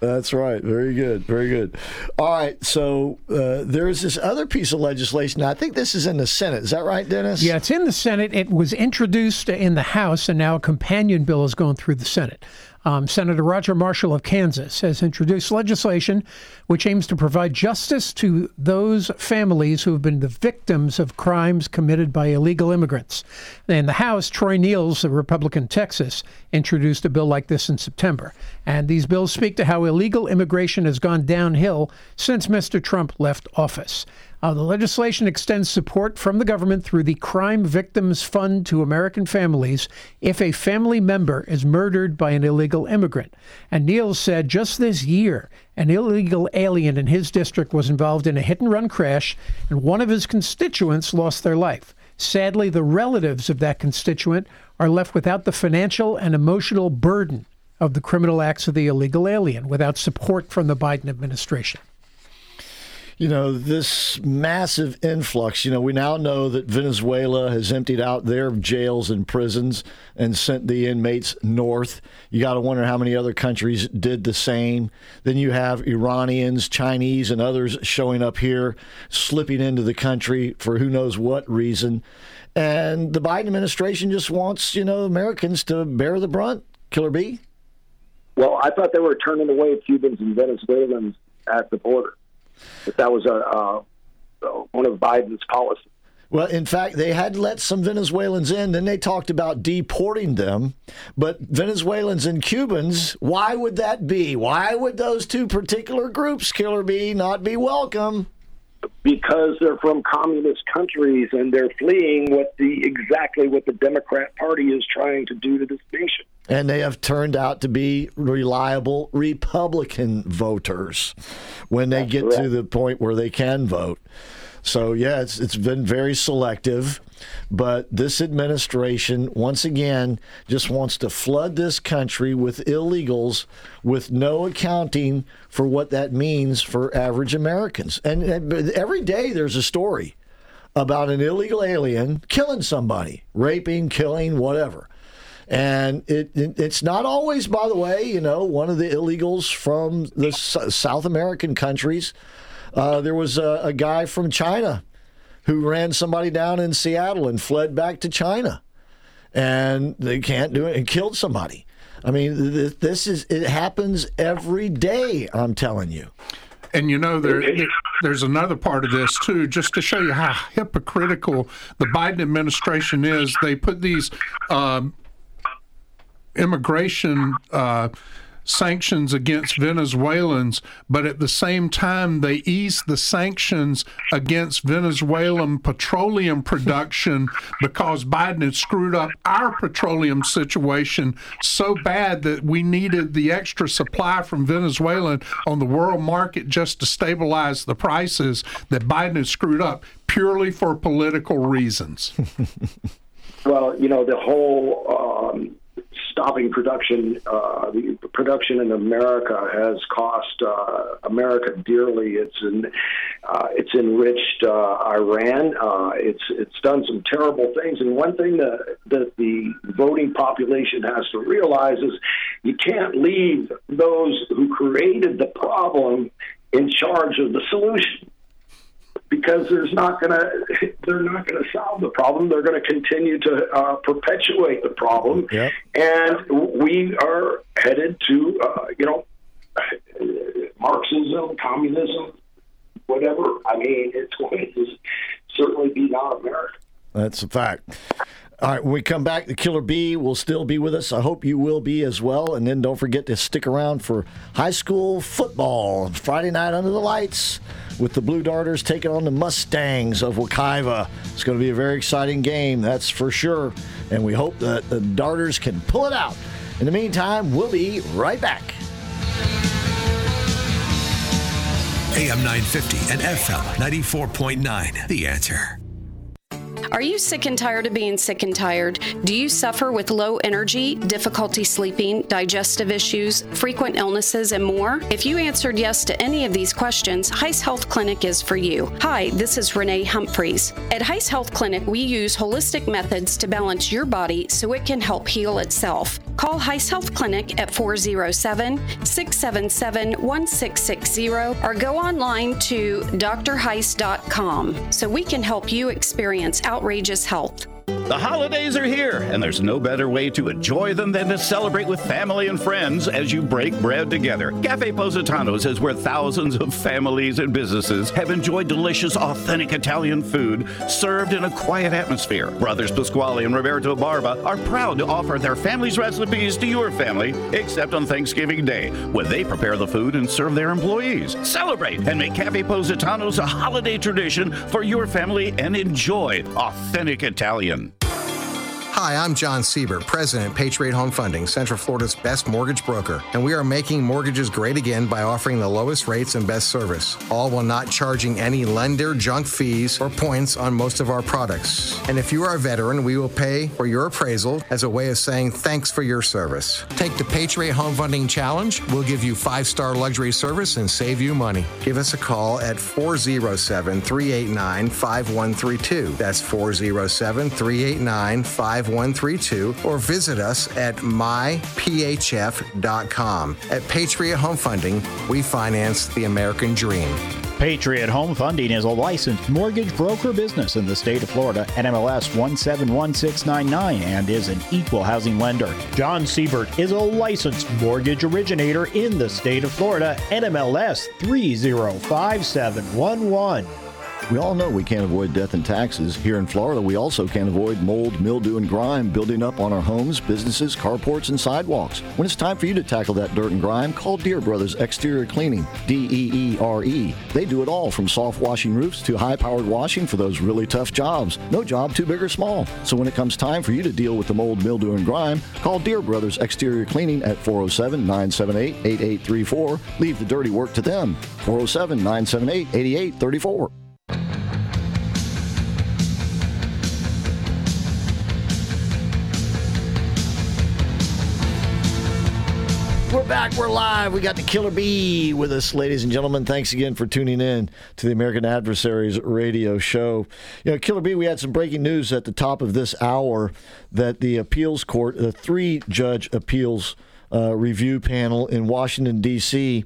That's right. Very good. Very good. All right. So uh, there's this other piece of legislation. I think this is in the Senate. Is that right, Dennis? Yeah, it's in the Senate. It was introduced in the House, and now a companion bill is going through the Senate. Um, Senator Roger Marshall of Kansas has introduced legislation which aims to provide justice to those families who have been the victims of crimes committed by illegal immigrants. In the House, Troy Nehls, a Republican Texas, introduced a bill like this in September. And these bills speak to how illegal immigration has gone downhill since Mr. Trump left office. Uh, the legislation extends support from the government through the Crime Victims Fund to American families if a family member is murdered by an illegal immigrant. And Nehls said just this year, an illegal alien in his district was involved in a hit and run crash, and one of his constituents lost their life. Sadly, the relatives of that constituent are left without the financial and emotional burden of the criminal acts of the illegal alien without support from the Biden administration you know, this massive influx. You know, we now know that Venezuela has emptied out their jails and prisons and sent the inmates north. You got to wonder how many other countries did the same. Then you have Iranians, Chinese, and others showing up here, slipping into the country for who knows what reason. And the Biden administration just wants, you know, Americans to bear the brunt. Killer Bee? Well, I thought they were turning away Cubans and Venezuelans at the border that that was a, one of Biden's policies. Well, in fact, they had let some Venezuelans in. Then they talked about deporting them. But Venezuelans and Cubans, why would that be? Why would those two particular groups, Killer Bee, not be welcome? because they're from communist countries and they're fleeing what the exactly what the Democrat Party is trying to do to this nation. And they have turned out to be reliable Republican voters when they That's get correct. to the point where they can vote. So yeah, it's it's been very selective, but this administration once again just wants to flood this country with illegals with no accounting for what that means for average Americans. And, and every day there's a story about an illegal alien killing somebody, raping, killing, whatever. And it, it it's not always, by the way, you know, one of the illegals from the S- South American countries. Uh, there was a, a guy from China who ran somebody down in Seattle and fled back to China, and they can't do it and killed somebody. I mean, th- this is it happens every day. I'm telling you. And you know, there, there- there's another part of this too, just to show you how hypocritical the Biden administration is. They put these um, immigration uh, sanctions against Venezuelans, but at the same time, they ease the sanctions against Venezuelan petroleum production because Biden had screwed up our petroleum situation so bad that we needed the extra supply from Venezuela on the world market just to stabilize the prices that Biden had screwed up purely for political reasons. Well, you know, the whole stopping production, uh, the production in America has cost uh, America dearly. It's in, uh, it's enriched uh, Iran. Uh, it's it's done some terrible things. And one thing that that the voting population has to realize is you can't leave those who created the problem in charge of the solution because there's not going to they're not going to solve the problem. They're going to continue to uh, perpetuate the problem, and we are headed to uh, you know Marxism, communism, whatever. I mean, it's going to certainly be not America. That's a fact. All right, when we come back, the Killer Bee will still be with us. I hope you will be as well. And then don't forget to stick around for high school football Friday night under the lights with the Blue Darters taking on the Mustangs of Wekiva. It's going to be a very exciting game, that's for sure. And we hope that the Darters can pull it out. In the meantime, we'll be right back. AM 950 and FM 94.9. The answer. Are you sick and tired of being sick and tired? Do you suffer with low energy, difficulty sleeping, digestive issues, frequent illnesses, and more? If you answered yes to any of these questions, Heist Health Clinic is for you. Hi, this is Renee Humphreys. At Heist Health Clinic, we use holistic methods to balance your body so it can help heal itself. Call Heist Health Clinic at 407 677 1660 or go online to drheist.com so we can help you experience outrageous health. The holidays are here, and there's no better way to enjoy them than to celebrate with family and friends as you break bread together. Cafe Positano's is where thousands of families and businesses have enjoyed delicious, authentic Italian food served in a quiet atmosphere. Brothers Pasquale and Roberto Barba are proud to offer their family's recipes to your family, except on Thanksgiving Day, when they prepare the food and serve their employees. Celebrate and make Cafe Positano's a holiday tradition for your family and enjoy authentic Italian. München. Hi, I'm John Sieber, President, Patriot Home Funding, Central Florida's best mortgage broker, and we are making mortgages great again by offering the lowest rates and best service, all while not charging any lender junk fees or points on most of our products. And if you are a veteran, we will pay for your appraisal as a way of saying thanks for your service. Take the Patriot Home Funding Challenge. We'll give you five star luxury service and save you money. Give us a call at 407 389 5132. That's 407 389 5132 or visit us at myphf.com. At Patriot Home Funding, we finance the American dream. Patriot Home Funding is a licensed mortgage broker business in the state of Florida, NMLS 171699, and is an equal housing lender. John Siebert is a licensed mortgage originator in the state of Florida, NMLS 305711. We all know we can't avoid death and taxes. Here in Florida, we also can't avoid mold, mildew, and grime building up on our homes, businesses, carports, and sidewalks. When it's time for you to tackle that dirt and grime, call Deere Brothers Exterior Cleaning, D E E R E. They do it all from soft washing roofs to high powered washing for those really tough jobs. No job too big or small. So when it comes time for you to deal with the mold, mildew, and grime, call Deere Brothers Exterior Cleaning at 407 978 8834. Leave the dirty work to them. 407 978 8834. We're back. We're live. We got the Killer Bee with us, ladies and gentlemen. Thanks again for tuning in to the American Adversaries radio show. You know, Killer Bee, we had some breaking news at the top of this hour that the appeals court, the three judge appeals uh, review panel in Washington, D.C.,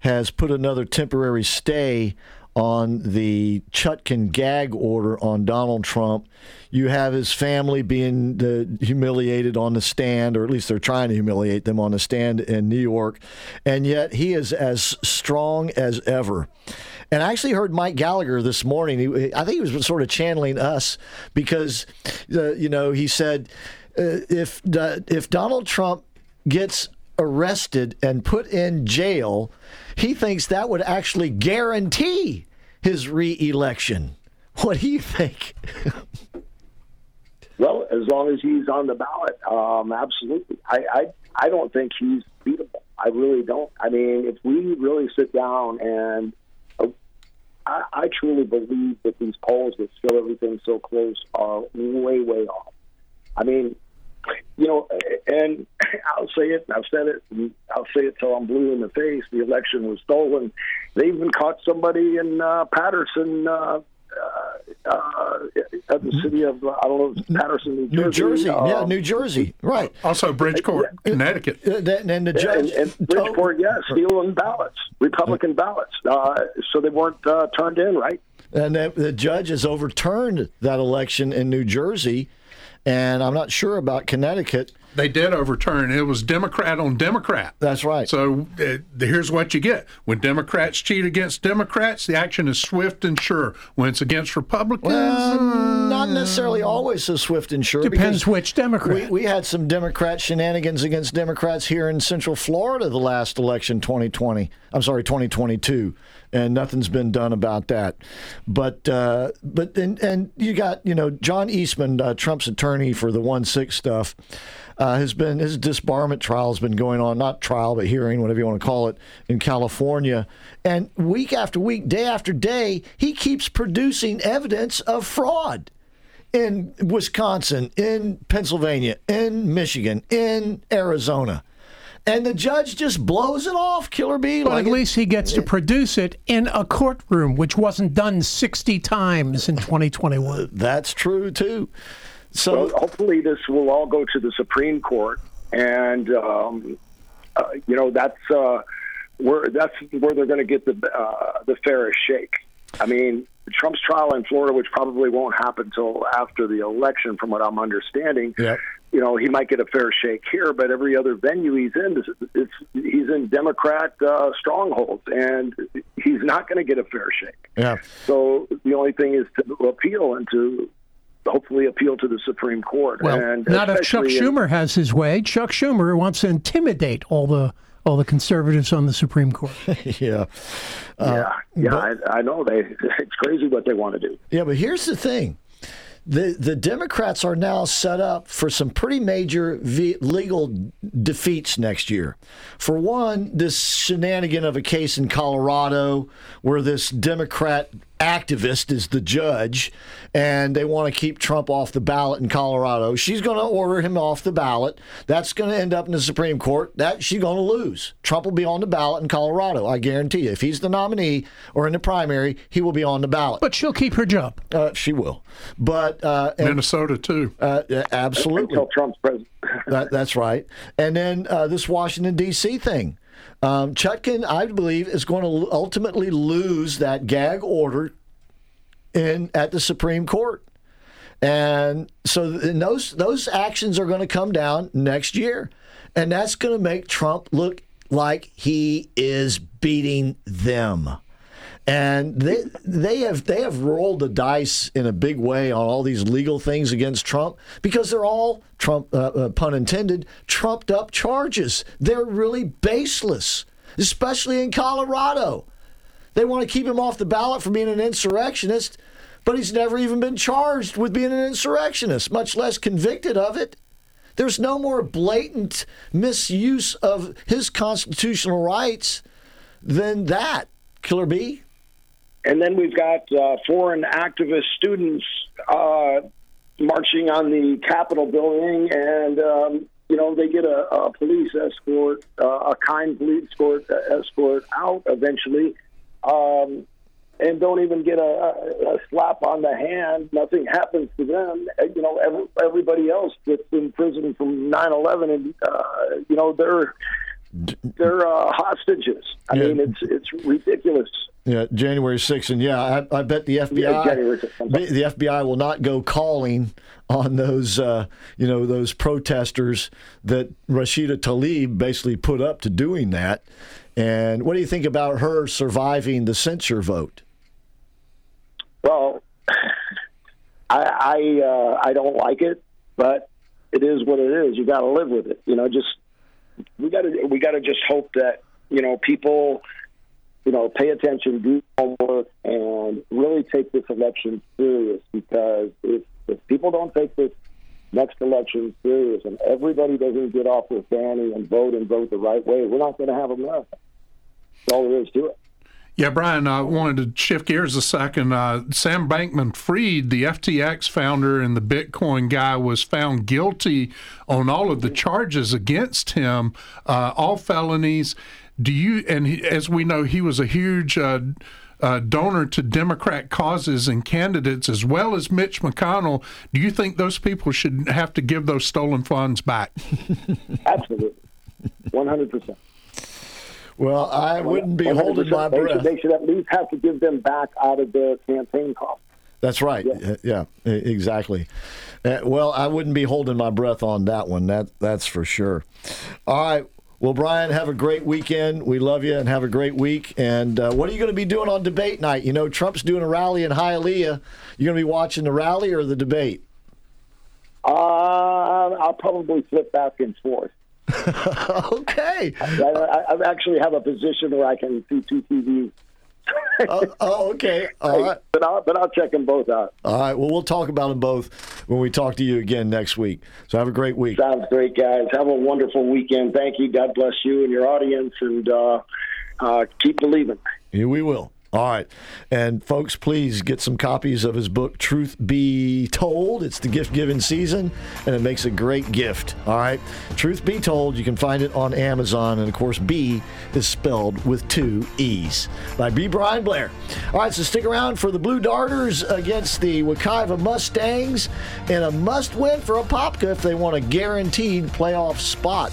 has put another temporary stay on the Chutkan gag order on Donald Trump. You have his family being uh, humiliated on the stand, or at least they're trying to humiliate them on the stand in New York, and yet he is as strong as ever. And I actually heard Mike Gallagher this morning. He, I think he was sort of channeling us because, uh, you know, he said uh, if if Donald Trump gets arrested and put in jail, he thinks that would actually guarantee his reelection. What do you think? well, as long as he's on the ballot, um, absolutely. I, I I don't think he's beatable. I really don't. I mean, if we really sit down and uh, I, I truly believe that these polls that show everything so close are way, way off. I mean, you know, and I'll say it, I've said it, and I'll say it till I'm blue in the face. The election was stolen. They even caught somebody in uh, Paterson, uh, uh, uh, at the city of I don't know Paterson, New Jersey. New Jersey, um, yeah, New Jersey, right. Also, Bridgeport, Connecticut. Uh, and the judge, and, and Bridgeport, yeah, stealing ballots, Republican ballots, uh, so they weren't uh, turned in, right? And the, the judge has overturned that election in New Jersey, and I'm not sure about Connecticut. They did overturn. It was Democrat on Democrat. That's right. So uh, here's what you get: when Democrats cheat against Democrats, the action is swift and sure. When it's against Republicans, Well, not necessarily always so swift and sure. Depends which Democrat. We, we had some Democrat shenanigans against Democrats here in Central Florida the last election, 2020. I'm sorry, 2022, and nothing's been done about that. But uh, but and, and you got you know John Eastman, uh, Trump's attorney for the one six stuff. Uh, has been his disbarment trial has been going on, not trial, but hearing, whatever you want to call it, in California. And week after week, day after day, he keeps producing evidence of fraud in Wisconsin, in Pennsylvania, in Michigan, in Arizona. And the judge just blows it off, Killer Bee. But like at it- least he gets to produce it in a courtroom, which wasn't done 60 times in 2021. That's true, too. So well, hopefully this will all go to the Supreme Court, and um, uh, you know that's uh, where that's where they're going to get the uh, the fairest shake. I mean, Trump's trial in Florida, which probably won't happen until after the election, from what I'm understanding. Yeah. You know, he might get a fair shake here, but every other venue he's in, it's, he's in Democrat uh, strongholds, and he's not going to get a fair shake. Yeah. So the only thing is to appeal and to hopefully appeal to the Supreme Court. Well, and not if Chuck especially in- Schumer has his way. Chuck Schumer wants to intimidate all the all the conservatives on the Supreme Court. Uh, yeah. yeah, yeah, I, I know they. It's crazy what they want to do. Yeah, but here's the thing. The, the Democrats are now set up for some pretty major ve- legal defeats next year. For one, this shenanigan of a case in Colorado where this Democrat activist is the judge and they want to keep Trump off the ballot in Colorado. She's going to order him off the ballot. That's going to end up in the Supreme Court. That she's going to lose. Trump will be on the ballot in Colorado. I guarantee you. If he's the nominee or in the primary, he will be on the ballot. But she'll keep her job. Uh, she will. But uh, and- Minnesota too. uh, absolutely. Until Trump's president. That, that's right. And then uh, this Washington D.C. thing. Um, Chutkan, I believe, is going to ultimately lose that gag order in at the Supreme Court, and so and those those actions are going to come down next year, and that's going to make Trump look like he is beating them. And they they have they have rolled the dice in a big way on all these legal things against Trump because they're all Trump, uh, uh, pun intended, trumped up charges. They're really baseless, especially in Colorado. They want to keep him off the ballot for being an insurrectionist, but he's never even been charged with being an insurrectionist, much less convicted of it. There's no more blatant misuse of his constitutional rights than that. Killer Bee. And then we've got uh, foreign activist students uh, marching on the Capitol building, and um, you know they get a, a police escort, uh, a kind police escort escort out eventually, um, and don't even get a, a, slap on the hand. Nothing happens to them. Uh, you know, every, everybody else that's in prison from 9/11, and uh, you know they're they're uh, hostages. I Yeah. mean, it's it's ridiculous. Yeah, January 6th. And yeah, I, I bet the FBI, Yeah, 6th, the the FBI will not go calling on those, uh, you know, those protesters that Rashida Tlaib basically put up to doing that. And what do you think about her surviving the censure vote? Well, I I, uh, I don't like it, but it is what it is. You got to live with it. You know, just we got to we got to just hope that you know people you know pay attention, do homework, and really take this election serious. Because if if people don't take this next election serious, and everybody doesn't get off their fanny and vote and vote the right way, we're not going to have America. That's all there is to it. Yeah, Brian, I wanted to shift gears a second. Uh, Sam Bankman Fried, the FTX founder and the Bitcoin guy, was found guilty on all of the charges against him, uh, all felonies. Do you, and he, as we know, he was a huge uh, uh, donor to Democrat causes and candidates, as well as Mitch McConnell. Do you think those people should have to give those stolen funds back? Absolutely, one hundred percent. Well, I wouldn't be holding my They should, breath. they should at least have to give them back out of their campaign costs. That's right. Yeah, e- exactly. Uh, well, I wouldn't be holding my breath on that one. That that's for sure. All right. Well, Brian, have a great weekend. We love you and have a great week. And uh, what are you going to be doing on debate night? You know, Trump's doing a rally in Hialeah. You're going to be watching the rally or the debate? Uh, I'll probably flip back and forth. okay. I, I, actually have a position where I can see two TVs. oh, oh, okay. All right. But I'll, but I'll check them both out. All right. Well, we'll talk about them both when we talk to you again next week. So have a great week. Sounds great, guys. Have a wonderful weekend. Thank you. God bless you and your audience, and uh, uh, keep believing. Yeah, we will. All right. And folks, please get some copies of his book, Truth Be Told. It's the gift giving season, and it makes a great gift. All right. Truth Be Told, you can find it on Amazon. And of course, B is spelled with two E's by B. Brian Blair. All right. So stick around for the Blue Darters against the Wekiva Mustangs and a must win for Apopka if they want a guaranteed playoff spot.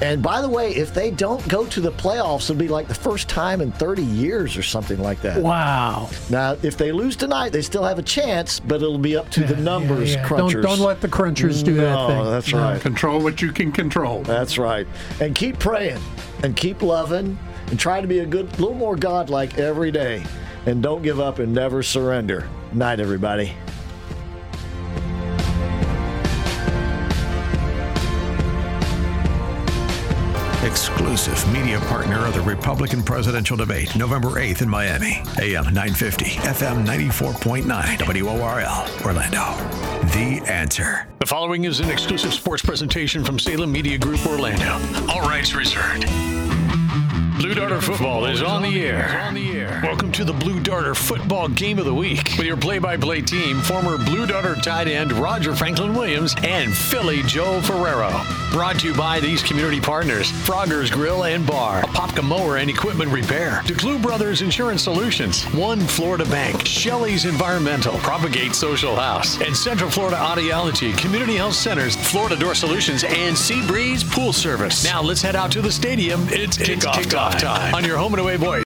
And by the way, if they don't go to the playoffs, it'll be like the first time in 30 years or something like that. Wow. Now, if they lose tonight, they still have a chance, but it'll be up to the numbers yeah. Don't- crunchers. don't let the crunchers do that No, thing. That's No. right. Control what you can control. That's right. And keep praying and keep loving and try to be a good, little more godlike every day. And don't give up and never surrender. Night, everybody. Exclusive media partner of the Republican presidential debate, November 8th in Miami. AM 950, FM 94.9, WORL, Orlando. The answer. The following is an exclusive sports presentation from Salem Media Group Orlando. All rights reserved. Blue Darter football is on the air. Welcome to the Blue Darter football game of the week with your play-by-play team, former Blue Darter tight end Roger Franklin Williams and Philly Joe Ferrero. Brought to you by these community partners: Frogger's Grill and Bar, Apopka Mower and Equipment Repair, DeClue Brothers Insurance Solutions, One Florida Bank, Shelley's Environmental, Propagate Social House, and Central Florida Audiology, Community Health Centers, Florida Door Solutions, and Sea Breeze Pool Service. Now let's head out to the stadium. It's kickoff, time. on your home and away voice.